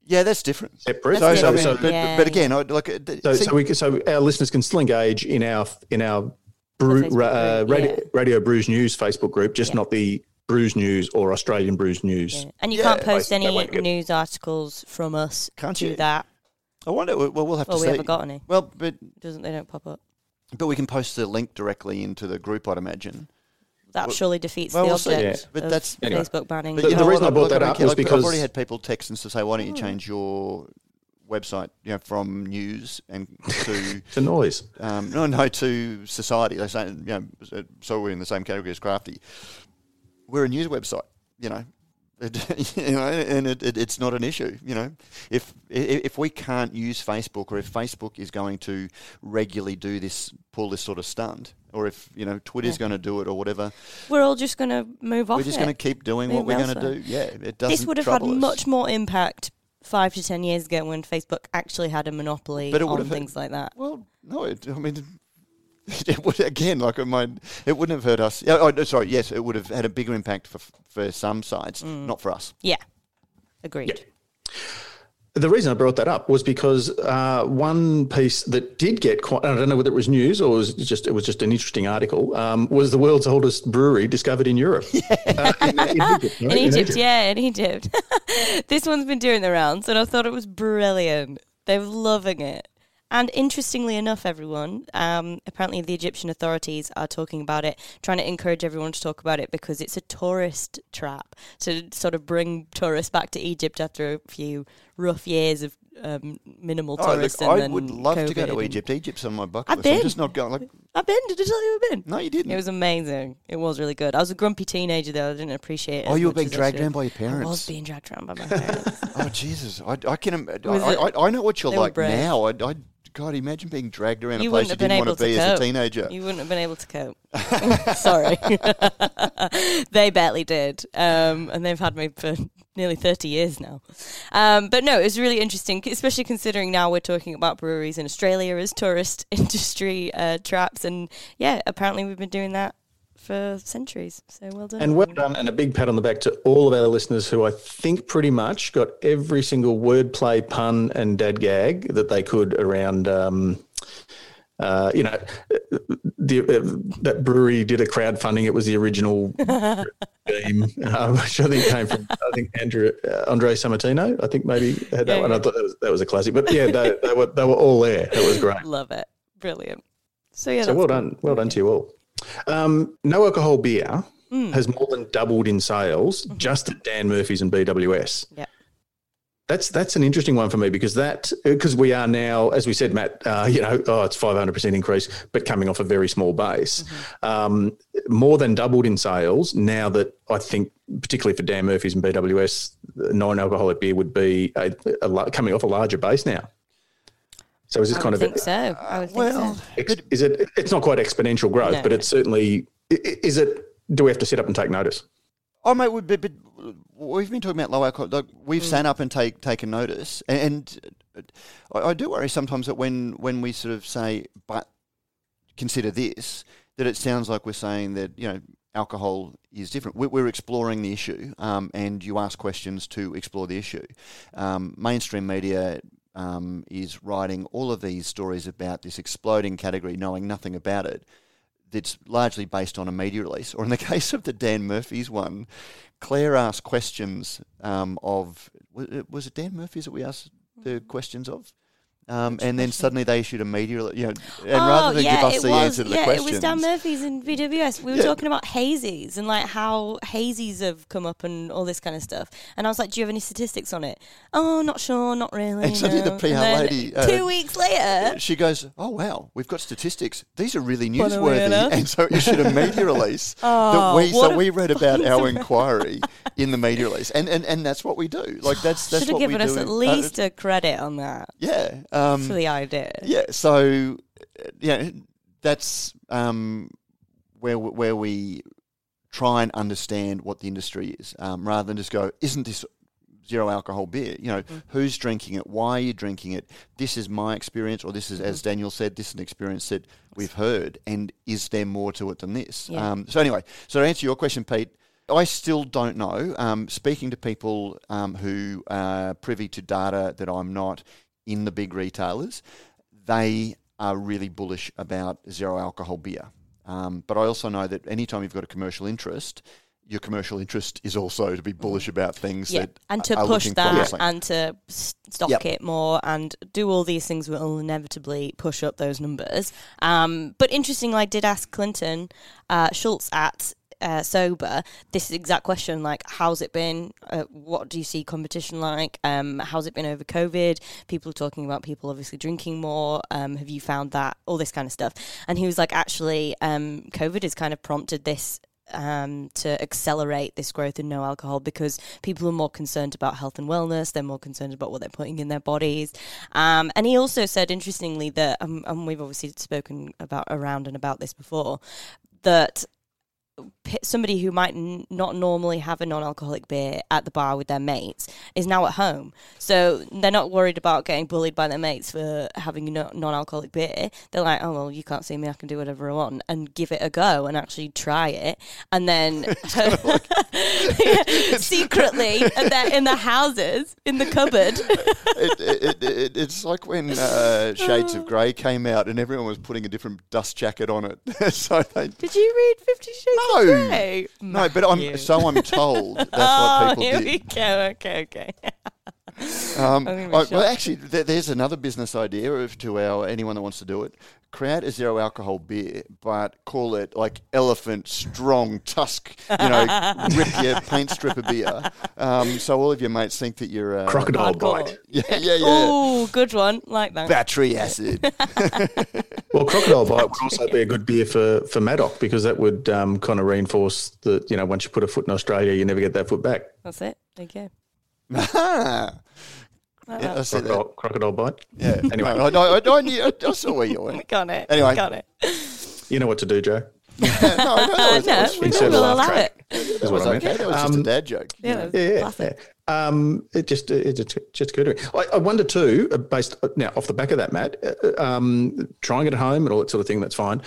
S3: yeah, that's different.
S1: Separate.
S3: So, so, so, but, yeah. but, again, like
S1: so, see, so, we so our listeners can still engage in our in our Brew, uh, radio, yeah. radio Brews News Facebook group, just yeah. not the Brews News or Australian Brews News.
S2: Yeah. And you can't post any news articles from us can't to you? that.
S3: I wonder. Well, we'll have
S2: well,
S3: to.
S2: we
S3: see.
S2: haven't got any.
S3: Well, but
S2: doesn't they don't pop up?
S3: But we can post the link directly into the group, I'd imagine.
S2: That well, surely defeats well, the object yeah. but that's, anyway. Facebook banning.
S1: But the, the reason I brought that up was because
S3: I've already had people text us to say, "Why don't you hmm. change your website, you know, from news and to <laughs>
S1: to noise.
S3: Um, no, no, to society. They say, you know, so we're in the same category as Crafty. We're a news website, you know. It, <laughs> you know, and it, it, it's not an issue. You know, if if we can't use Facebook, or if Facebook is going to regularly do this, pull this sort of stunt, or if you know Twitter's yeah. going to do it, or whatever,
S2: we're all just going to move off.
S3: We're just going to keep doing move what we're going to do. Yeah, it doesn't.
S2: This would have had us. much more impact five to ten years ago when Facebook actually had a monopoly but it on things like that.
S3: Well, no, it, I mean, <laughs> it would again, like I might, it wouldn't have hurt us. Oh, sorry, yes, it would have had a bigger impact for for some sites, mm. not for us.
S2: Yeah, agreed.
S1: Yeah. The reason I brought that up was because uh, one piece that did get quite, I don't know whether it was news or was just it was just an interesting article, um, was the world's oldest brewery discovered in Europe.
S2: Yeah. <laughs> Uh, in, in, Egypt, right? in, Egypt, in, Egypt, yeah, in Egypt. <laughs> this one's been doing the rounds and I thought it was brilliant. They're loving it. And interestingly enough, everyone, um, apparently the Egyptian authorities are talking about it, trying to encourage everyone to talk about it because it's a tourist trap to sort of bring tourists back to Egypt after a few rough years of um, minimal oh, tourists. Look,
S3: I would love COVID to go to Egypt. Egypt's on my bucket
S2: I've list. Been.
S3: I'm just not going. Like,
S2: I've been. Did I tell you I've been?
S3: No, you didn't.
S2: It was amazing. It was really good. I was a grumpy teenager though. I didn't appreciate it.
S3: Oh, you were being dragged around by your parents. I
S2: was being dragged around by my <laughs> parents.
S3: oh Jesus! I, I can. I, I, I, know what you're like now. I, I God, imagine being dragged around you a place you didn't want to be as a teenager.
S2: You wouldn't have been able to cope. <laughs> Sorry. <laughs> they barely did. Um, and they've had me for nearly 30 years now. Um, but no, it was really interesting, especially considering now we're talking about breweries in Australia as tourist <laughs> industry uh, traps. And yeah, apparently we've been doing that for centuries. So well done.
S1: And well done, and a big pat on the back to all of our listeners who I think pretty much got every single wordplay, pun, and dad gag that they could around. Um, uh, you know, the, uh, that brewery did a crowdfunding. It was the original <laughs> theme, um, which I think came from I think Andrew uh, Andre Sammartino. I think maybe had that yeah, one. Yeah. I thought that was, that was a classic. But yeah, they, they, were they were all there. It was great. <laughs>
S2: Love it. Brilliant. So yeah.
S1: So well done. Well done to you all. Um, no alcohol beer mm. has more than doubled in sales mm-hmm. just at Dan Murphy's and BWS.
S2: Yeah.
S1: That's that's an interesting one for me because that because we are now, as we said, Matt, uh, you know, oh, it's five hundred percent increase, but coming off a very small base, mm-hmm. um, more than doubled in sales. Now that I think, particularly for Dan Murphy's and BWS, non-alcoholic beer would be a, a, coming off a larger base now. So is this
S2: I
S1: kind
S2: of think a, so? I would
S1: well,
S2: think so.
S1: Is it? It's not quite exponential growth, no, but it's certainly. Is it? Do we have to sit up and take notice?
S3: Oh, mate, we, but, but we've been talking about low alcohol. Like, we've sat up and take taken notice, and, and I, I do worry sometimes that when when we sort of say, but consider this, that it sounds like we're saying that you know alcohol is different. We're, we're exploring the issue, um, and you ask questions to explore the issue. Um, mainstream media. Um, is writing all of these stories about this exploding category, knowing nothing about it. That's largely based on a media release, or in the <laughs> case of the Dan Murphy's one, Claire asked questions um, of was it, was it Dan Murphy's that we asked the questions of, um, and then suddenly they issued a media, you know, and rather than
S2: Oh, yeah,
S3: give us the
S2: was,
S3: answer to the
S2: yeah,
S3: questions,
S2: it was Dan Murphy's in BWS. We were
S3: Yeah.
S2: talking about hazies and like how hazies have come up and all this kind of stuff. And I was like, "Do you have any statistics on it?" Oh, not sure, not really.
S3: And suddenly the
S2: no.
S3: PR
S2: And then
S3: lady, uh,
S2: two weeks later,
S3: she goes, "Oh wow, we've got statistics. These are really newsworthy." And so issued a media <laughs> release that
S2: Oh,
S3: we so we read about our inquiry <laughs> in the media release, and and, and that's what we do. Like that's that's
S2: should have given us at
S3: uh,
S2: least a credit on that
S3: yeah. Um,
S2: for the idea.
S3: Yeah, so yeah, that's um, where where we try and understand what the industry is, um, rather than just go, "Isn't this zero alcohol beer?" You know,
S2: Mm.
S3: who's drinking it? Why are you drinking it? This is my experience, or this is,
S2: Mm-hmm.
S3: as Daniel said, this is an experience that we've heard. And is there more to it than this?
S2: Yeah.
S3: Um, so anyway, so to answer your question, Pete. I still don't know. Um, speaking to people um, who are privy to data that I'm not in the big retailers, they are really bullish about zero alcohol beer. Um, but I also know that anytime you've got a commercial interest, your commercial interest is also to be bullish about things
S2: Yeah,
S3: that
S2: and to push that and to stock
S3: Yep.
S2: it more and do all these things will inevitably push up those numbers. Um, but interestingly, I did ask Clinton uh, Schultz at uh, Sobah this exact question like, how's it been? Uh, what do you see competition like? Um, how's it been over COVID? People are talking about people obviously drinking more. Um, have you found that? All this kind of stuff. And he was like, actually, um, COVID has kind of prompted this um, to accelerate this growth in no alcohol because people are more concerned about health and wellness. They're more concerned about what they're putting in their bodies. Um, and he also said, interestingly, that, um, and we've obviously spoken about around and about this before, that somebody who might n- not normally have a non-alcoholic beer at the bar with their mates is now at home so they're not worried about getting bullied by their mates for having a non-alcoholic beer they're like oh well you can't see me i can do whatever i want and give it a go and actually try it and then <laughs> <laughs> secretly and they're in the houses in the cupboard <laughs>
S3: it, it, it, it's like when uh, Shades of Grey came out and everyone was putting a different dust jacket on it. so they,
S2: did you read 50 shades
S3: No.
S2: Grey?
S3: no, but I'm so I'm told that's
S2: oh,
S3: what people
S2: here
S3: did.
S2: we go. Okay, okay. <laughs> <laughs>
S3: Um,
S2: I'm
S3: I- well, actually, th- there's another business idea of, to our anyone that wants to do it. Create a zero alcohol beer, but call it like elephant strong tusk. You know, <laughs> rip your paint stripper beer. Um, so all of your mates think that you're uh,
S1: Crocodile
S2: Hardcore.
S1: bite.
S3: Yeah, yeah, yeah.
S2: Oh, good one. Like that.
S3: Battery acid. <laughs>
S1: Well, crocodile bite would also be a good beer for for Madoc because that would um, kind of reinforce that you know once you put a foot in Australia, you never get that foot back.
S2: That's it. There you go.
S3: Ah. <laughs> Yeah, I
S2: that.
S3: said that.
S1: Crocodile, crocodile bite.
S3: Yeah. <laughs>
S1: Anyway.
S3: No, I, I, I, knew, I, I saw where you went. <laughs>
S2: Got it.
S3: Anyway.
S2: Got it.
S1: You know what to do, Joe.
S3: no, I don't know.
S2: Uh,
S3: That
S2: no,
S3: was,
S2: we
S1: Insert
S2: will
S1: laugh
S2: allow
S1: track.
S2: it.
S3: that was
S1: what I meant.
S3: okay. That was just a
S1: Um,
S3: dad joke.
S2: Yeah,
S3: you know.
S2: that's
S1: Yeah, yeah, yeah. Um, it just it just just occurred to me. I, I wonder too, uh, based now off the back of that, Matt, uh, um, trying it at home and all that sort of thing. That's fine.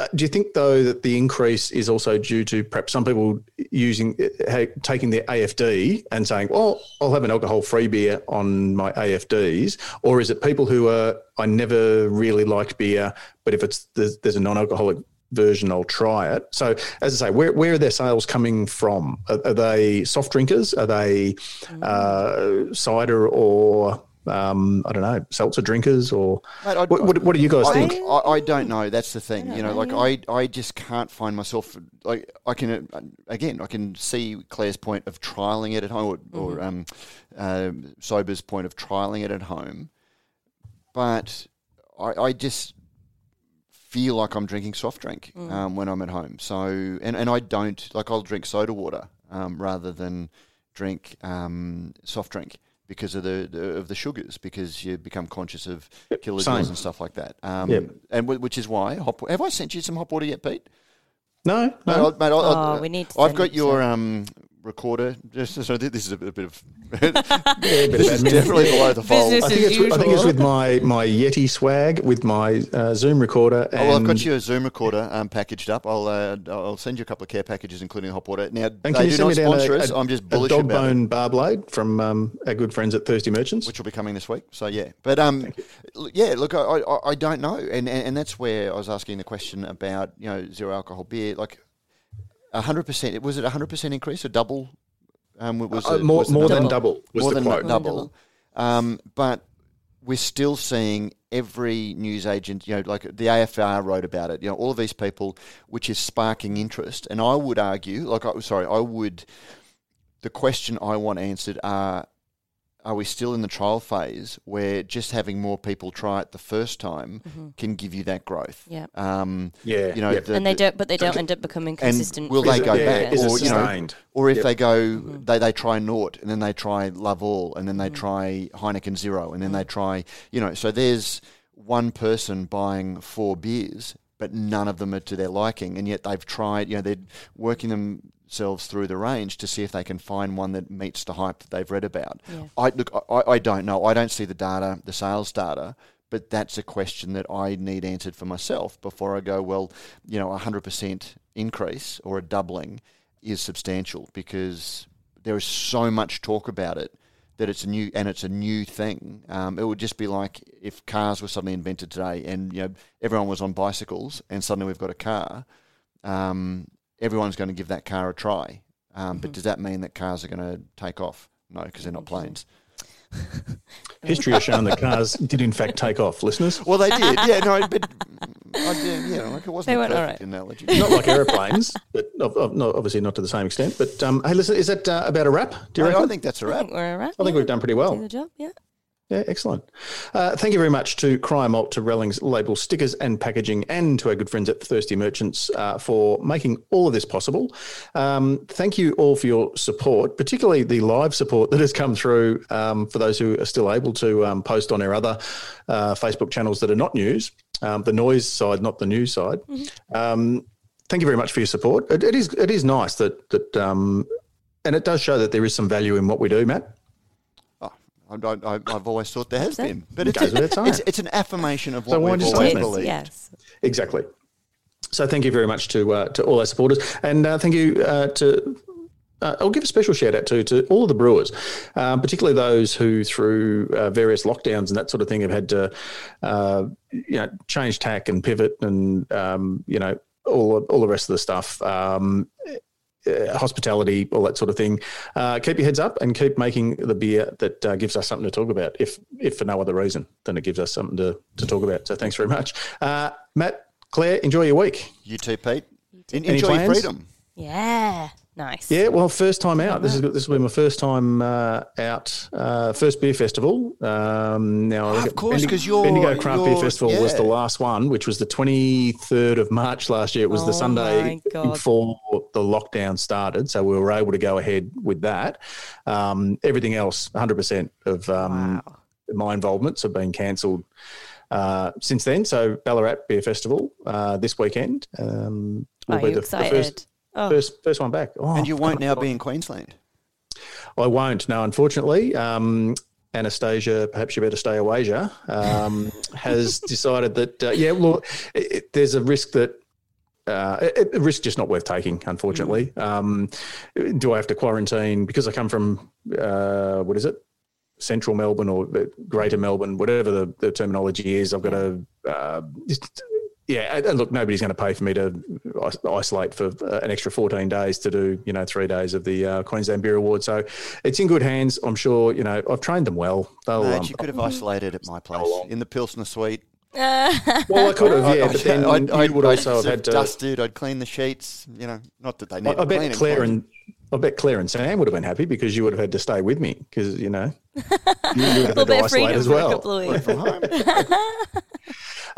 S1: Uh, do you think though that the increase is also due to perhaps some people using uh, taking their AFD and saying, "Well, I'll have an alcohol-free beer on my AFDs," or is it people who are I never really liked beer, but if it's there's, there's a non-alcoholic version, I'll try it. So, as I say, where, where are their sales coming from? Are, are they soft drinkers? Are they uh, cider or um, I don't know, seltzer drinkers? Or
S3: Mate, I'd-
S1: what, what, what do you guys
S3: I,
S1: think?
S3: I, I don't know. That's the thing. You know, like I, I just can't find myself. Like I can, uh, again, I can see Claire's point of trialing it at home, or, or um, um Sobah's point of trialing it at home, but I, I just feel like I'm drinking soft drink um, when I'm at home. So, and, and I don't like I'll drink soda water um, rather than drink um, soft drink because of the, the of the sugars because you become conscious of kilojoules
S1: same.
S3: and stuff like that. Um,
S1: Yep.
S3: and w- which is why hot. wa- Have I sent you some hot water yet, Pete?
S1: no,
S3: Mate,
S1: no.
S3: I'll- mate, I'll-
S2: Oh,
S3: I'll-
S2: we need to
S3: I've got your um. recorder. Just so this is a bit of
S1: Yeah, a bit
S3: this
S1: of
S3: is definitely below the fold.
S1: I think it's with, I think it's with my my Yeti swag with my uh, Zoom recorder. And
S3: Oh, well, I've got you a Zoom recorder um, packaged up. I'll uh, I'll send you a couple of care packages, including hot water. Now
S1: And
S3: they
S1: can you
S3: do
S1: send
S3: not
S1: me down
S3: sponsor
S1: a,
S3: us.
S1: a,
S3: I'm just
S1: a dog
S3: about it,
S1: bone bar blade from um, our good friends at Thirsty Merchants?
S3: which will be coming this week. So yeah, but um, yeah, look, I, I I don't know, and, and and that's where I was asking the question about you know zero alcohol beer, like hundred percent. Was it hundred percent increase or double? Um, was
S1: Uh,
S3: it,
S1: more
S3: was
S1: more than double was
S3: more
S1: the
S3: than
S1: quote.
S3: double. Um, but we're still seeing every news agent, you know, like the AFR wrote about it. You know, all of these people, which is sparking interest. And I would argue, like, I, sorry, I would. The question I want answered are: Are we still in the trial phase where just having more people try it the first time mm-hmm. can give you that growth?
S2: Yeah.
S3: Um,
S1: Yeah,
S3: you know,
S1: yeah.
S3: the-
S2: and they don't, but they don't end up becoming
S3: and
S2: consistent.
S3: will they
S1: Is it-
S3: go
S1: yeah,
S3: back,
S1: is it
S3: or you know,
S1: sustained?
S3: or if
S1: Yep.
S3: they go, mm-hmm. they, they try Nort, and then they try Love All, and then they mm-hmm. try Heineken Zero, and then they try, you know, so there's one person buying four beers, but none of them are to their liking, and yet they've tried, you know, they're working themselves through the range to see if they can find one that meets the hype that they've read about.
S2: Yeah.
S3: I look, I, I don't know. I don't see the data, the sales data. But that's a question that I need answered for myself before I go. Well, you know, a hundred percent increase or a doubling is substantial because there is so much talk about it that it's a new and it's a new thing. Um, it would just be like if cars were suddenly invented today, and you know everyone was on bicycles, and suddenly we've got a car. Um, everyone's going to give that car a try. Um, But does that mean that cars are going to take off? No, because they're not planes. <laughs>
S1: History has shown that cars did in fact take off. Listeners,
S3: Well, they did. Yeah, no, but I did, you know, like it wasn't
S2: They
S3: a perfect
S2: right.
S3: analogy.
S1: not like aeroplanes, but of, of, no, obviously not to the same extent. But um, hey, listen, is that uh, about a wrap? Do you
S3: I,
S1: reckon?
S3: I think that's a
S2: I
S3: wrap.
S2: think we're all right.
S1: I think
S2: yeah.
S1: we've done pretty
S2: Do
S1: well.
S2: the job, yeah.
S1: Yeah, excellent. Uh, thank you very much to Cryer Malt, to Rellings Label Stickers and Packaging, and to our good friends at Thirsty Merchants uh, for making all of this possible. Um, thank you all for your support, particularly the live support that has come through um, for those who are still able to um, post on our other uh, Facebook channels that are not news, um, the noise side, not the news side. Um, thank you very much for your support. It, it is it is nice that that um, and it does show that there is some value in what we do, Matt.
S3: I, I, I've always thought there has
S2: So-
S3: been, but it's,
S1: Goes without
S3: it's, it's an affirmation of what
S1: why
S3: we've
S1: did
S3: always believed.
S2: Yes.
S1: Exactly. So thank you very much to uh, to all our supporters, and uh, thank you uh, to. Uh, I'll give a special shout out to to all of the brewers, um, particularly those who, through uh, various lockdowns and that sort of thing, have had to, uh, you know, change tack and pivot, and um, you know, all all the rest of the stuff. Um, uh, hospitality, all that sort of thing. Uh, keep your heads up and keep making the beer that uh, gives us something to talk about. If if for no other reason than it gives us something to, to talk about. So thanks very much, uh, Matt, Claire. Enjoy your week.
S3: You too, Pete. En-
S1: Any
S3: enjoy your freedom.
S2: Yeah. Nice.
S1: Yeah, well, first time out. This is this will be my first time uh, out. Uh, first beer festival. Um, now,
S3: Oh, of course, 'cause you're-
S1: Bendigo Craft Beer Festival was the last one, which was the twenty third of March last year. It was the
S2: Oh
S1: Sunday before the lockdown started, so we were able to go ahead with that. Um, everything else, one hundred percent of um,
S2: Wow.
S1: my involvements have been cancelled uh, since then. So Ballarat Beer Festival uh, this weekend um, will
S2: Are
S1: be the, the first,
S2: oh,
S1: first first one back. Oh,
S3: And you won't now be in Queensland.
S1: I won't. No, unfortunately, um, Annastacia, perhaps you better stay away, Ja, um, <laughs> has decided that uh, yeah, well, it, it- there's a risk that. Uh, it, a risk just not worth taking, unfortunately. Um, do I have to quarantine because I come from uh, what is it, central Melbourne or Greater Melbourne, whatever the, the terminology is? I've got to uh, just, yeah. And look, nobody's going to pay for me to isolate for uh, an extra 14 days to do you know three days of the uh, Queensland Beer Award. So it's in good hands. I'm sure. You know, I've trained them well. They'll,
S3: Mate,
S1: um,
S3: you could have isolated at my place in the Pilsner Suite. <laughs>
S1: well, I could have, yeah, but then
S3: I'd, I'd,
S1: you would
S3: I'd
S1: also have had to.
S3: dusted. I'd clean the sheets. You know, not that they need.
S1: I, I bet Claire and I bet Claire and Sam would have been happy because you would have had to stay with me because you know you, <laughs> you would have had to isolate as well. <laughs>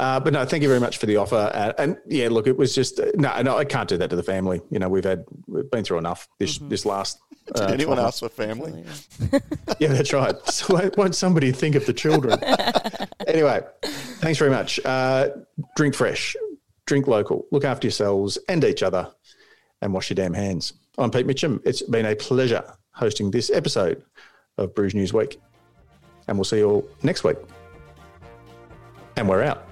S2: couple of weeks.
S3: from home.
S1: Uh, but no, thank you very much for the offer. Uh, and yeah, look, it was just no, no, I can't do that to the family. You know, we've had we've been through enough this this last. <laughs> Uh,
S3: Did anyone
S1: 12
S3: ask for family?
S1: Yeah, that's right. <laughs> So won't- won't somebody think of the children? <laughs> anyway, thanks very much. Uh, drink fresh, drink local, look after yourselves and each other, and wash your damn hands. I'm Pete Mitchell. It's been a pleasure hosting this episode of Brews News Week. And we'll see you all next week. And we're out.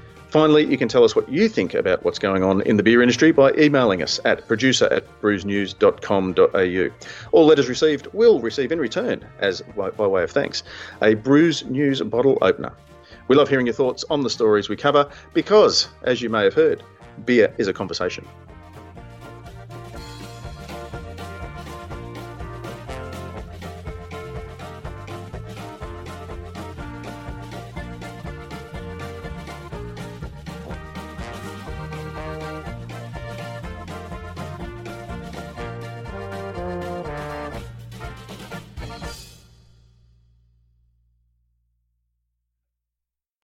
S1: Finally, you can tell us what you think about what's going on in the beer industry by emailing us at producer at brewsnews.com.au. All letters received will receive in return, as by, way of thanks, a Brews News bottle opener. We love hearing your thoughts on the stories we cover because, as you may have heard, beer is a conversation.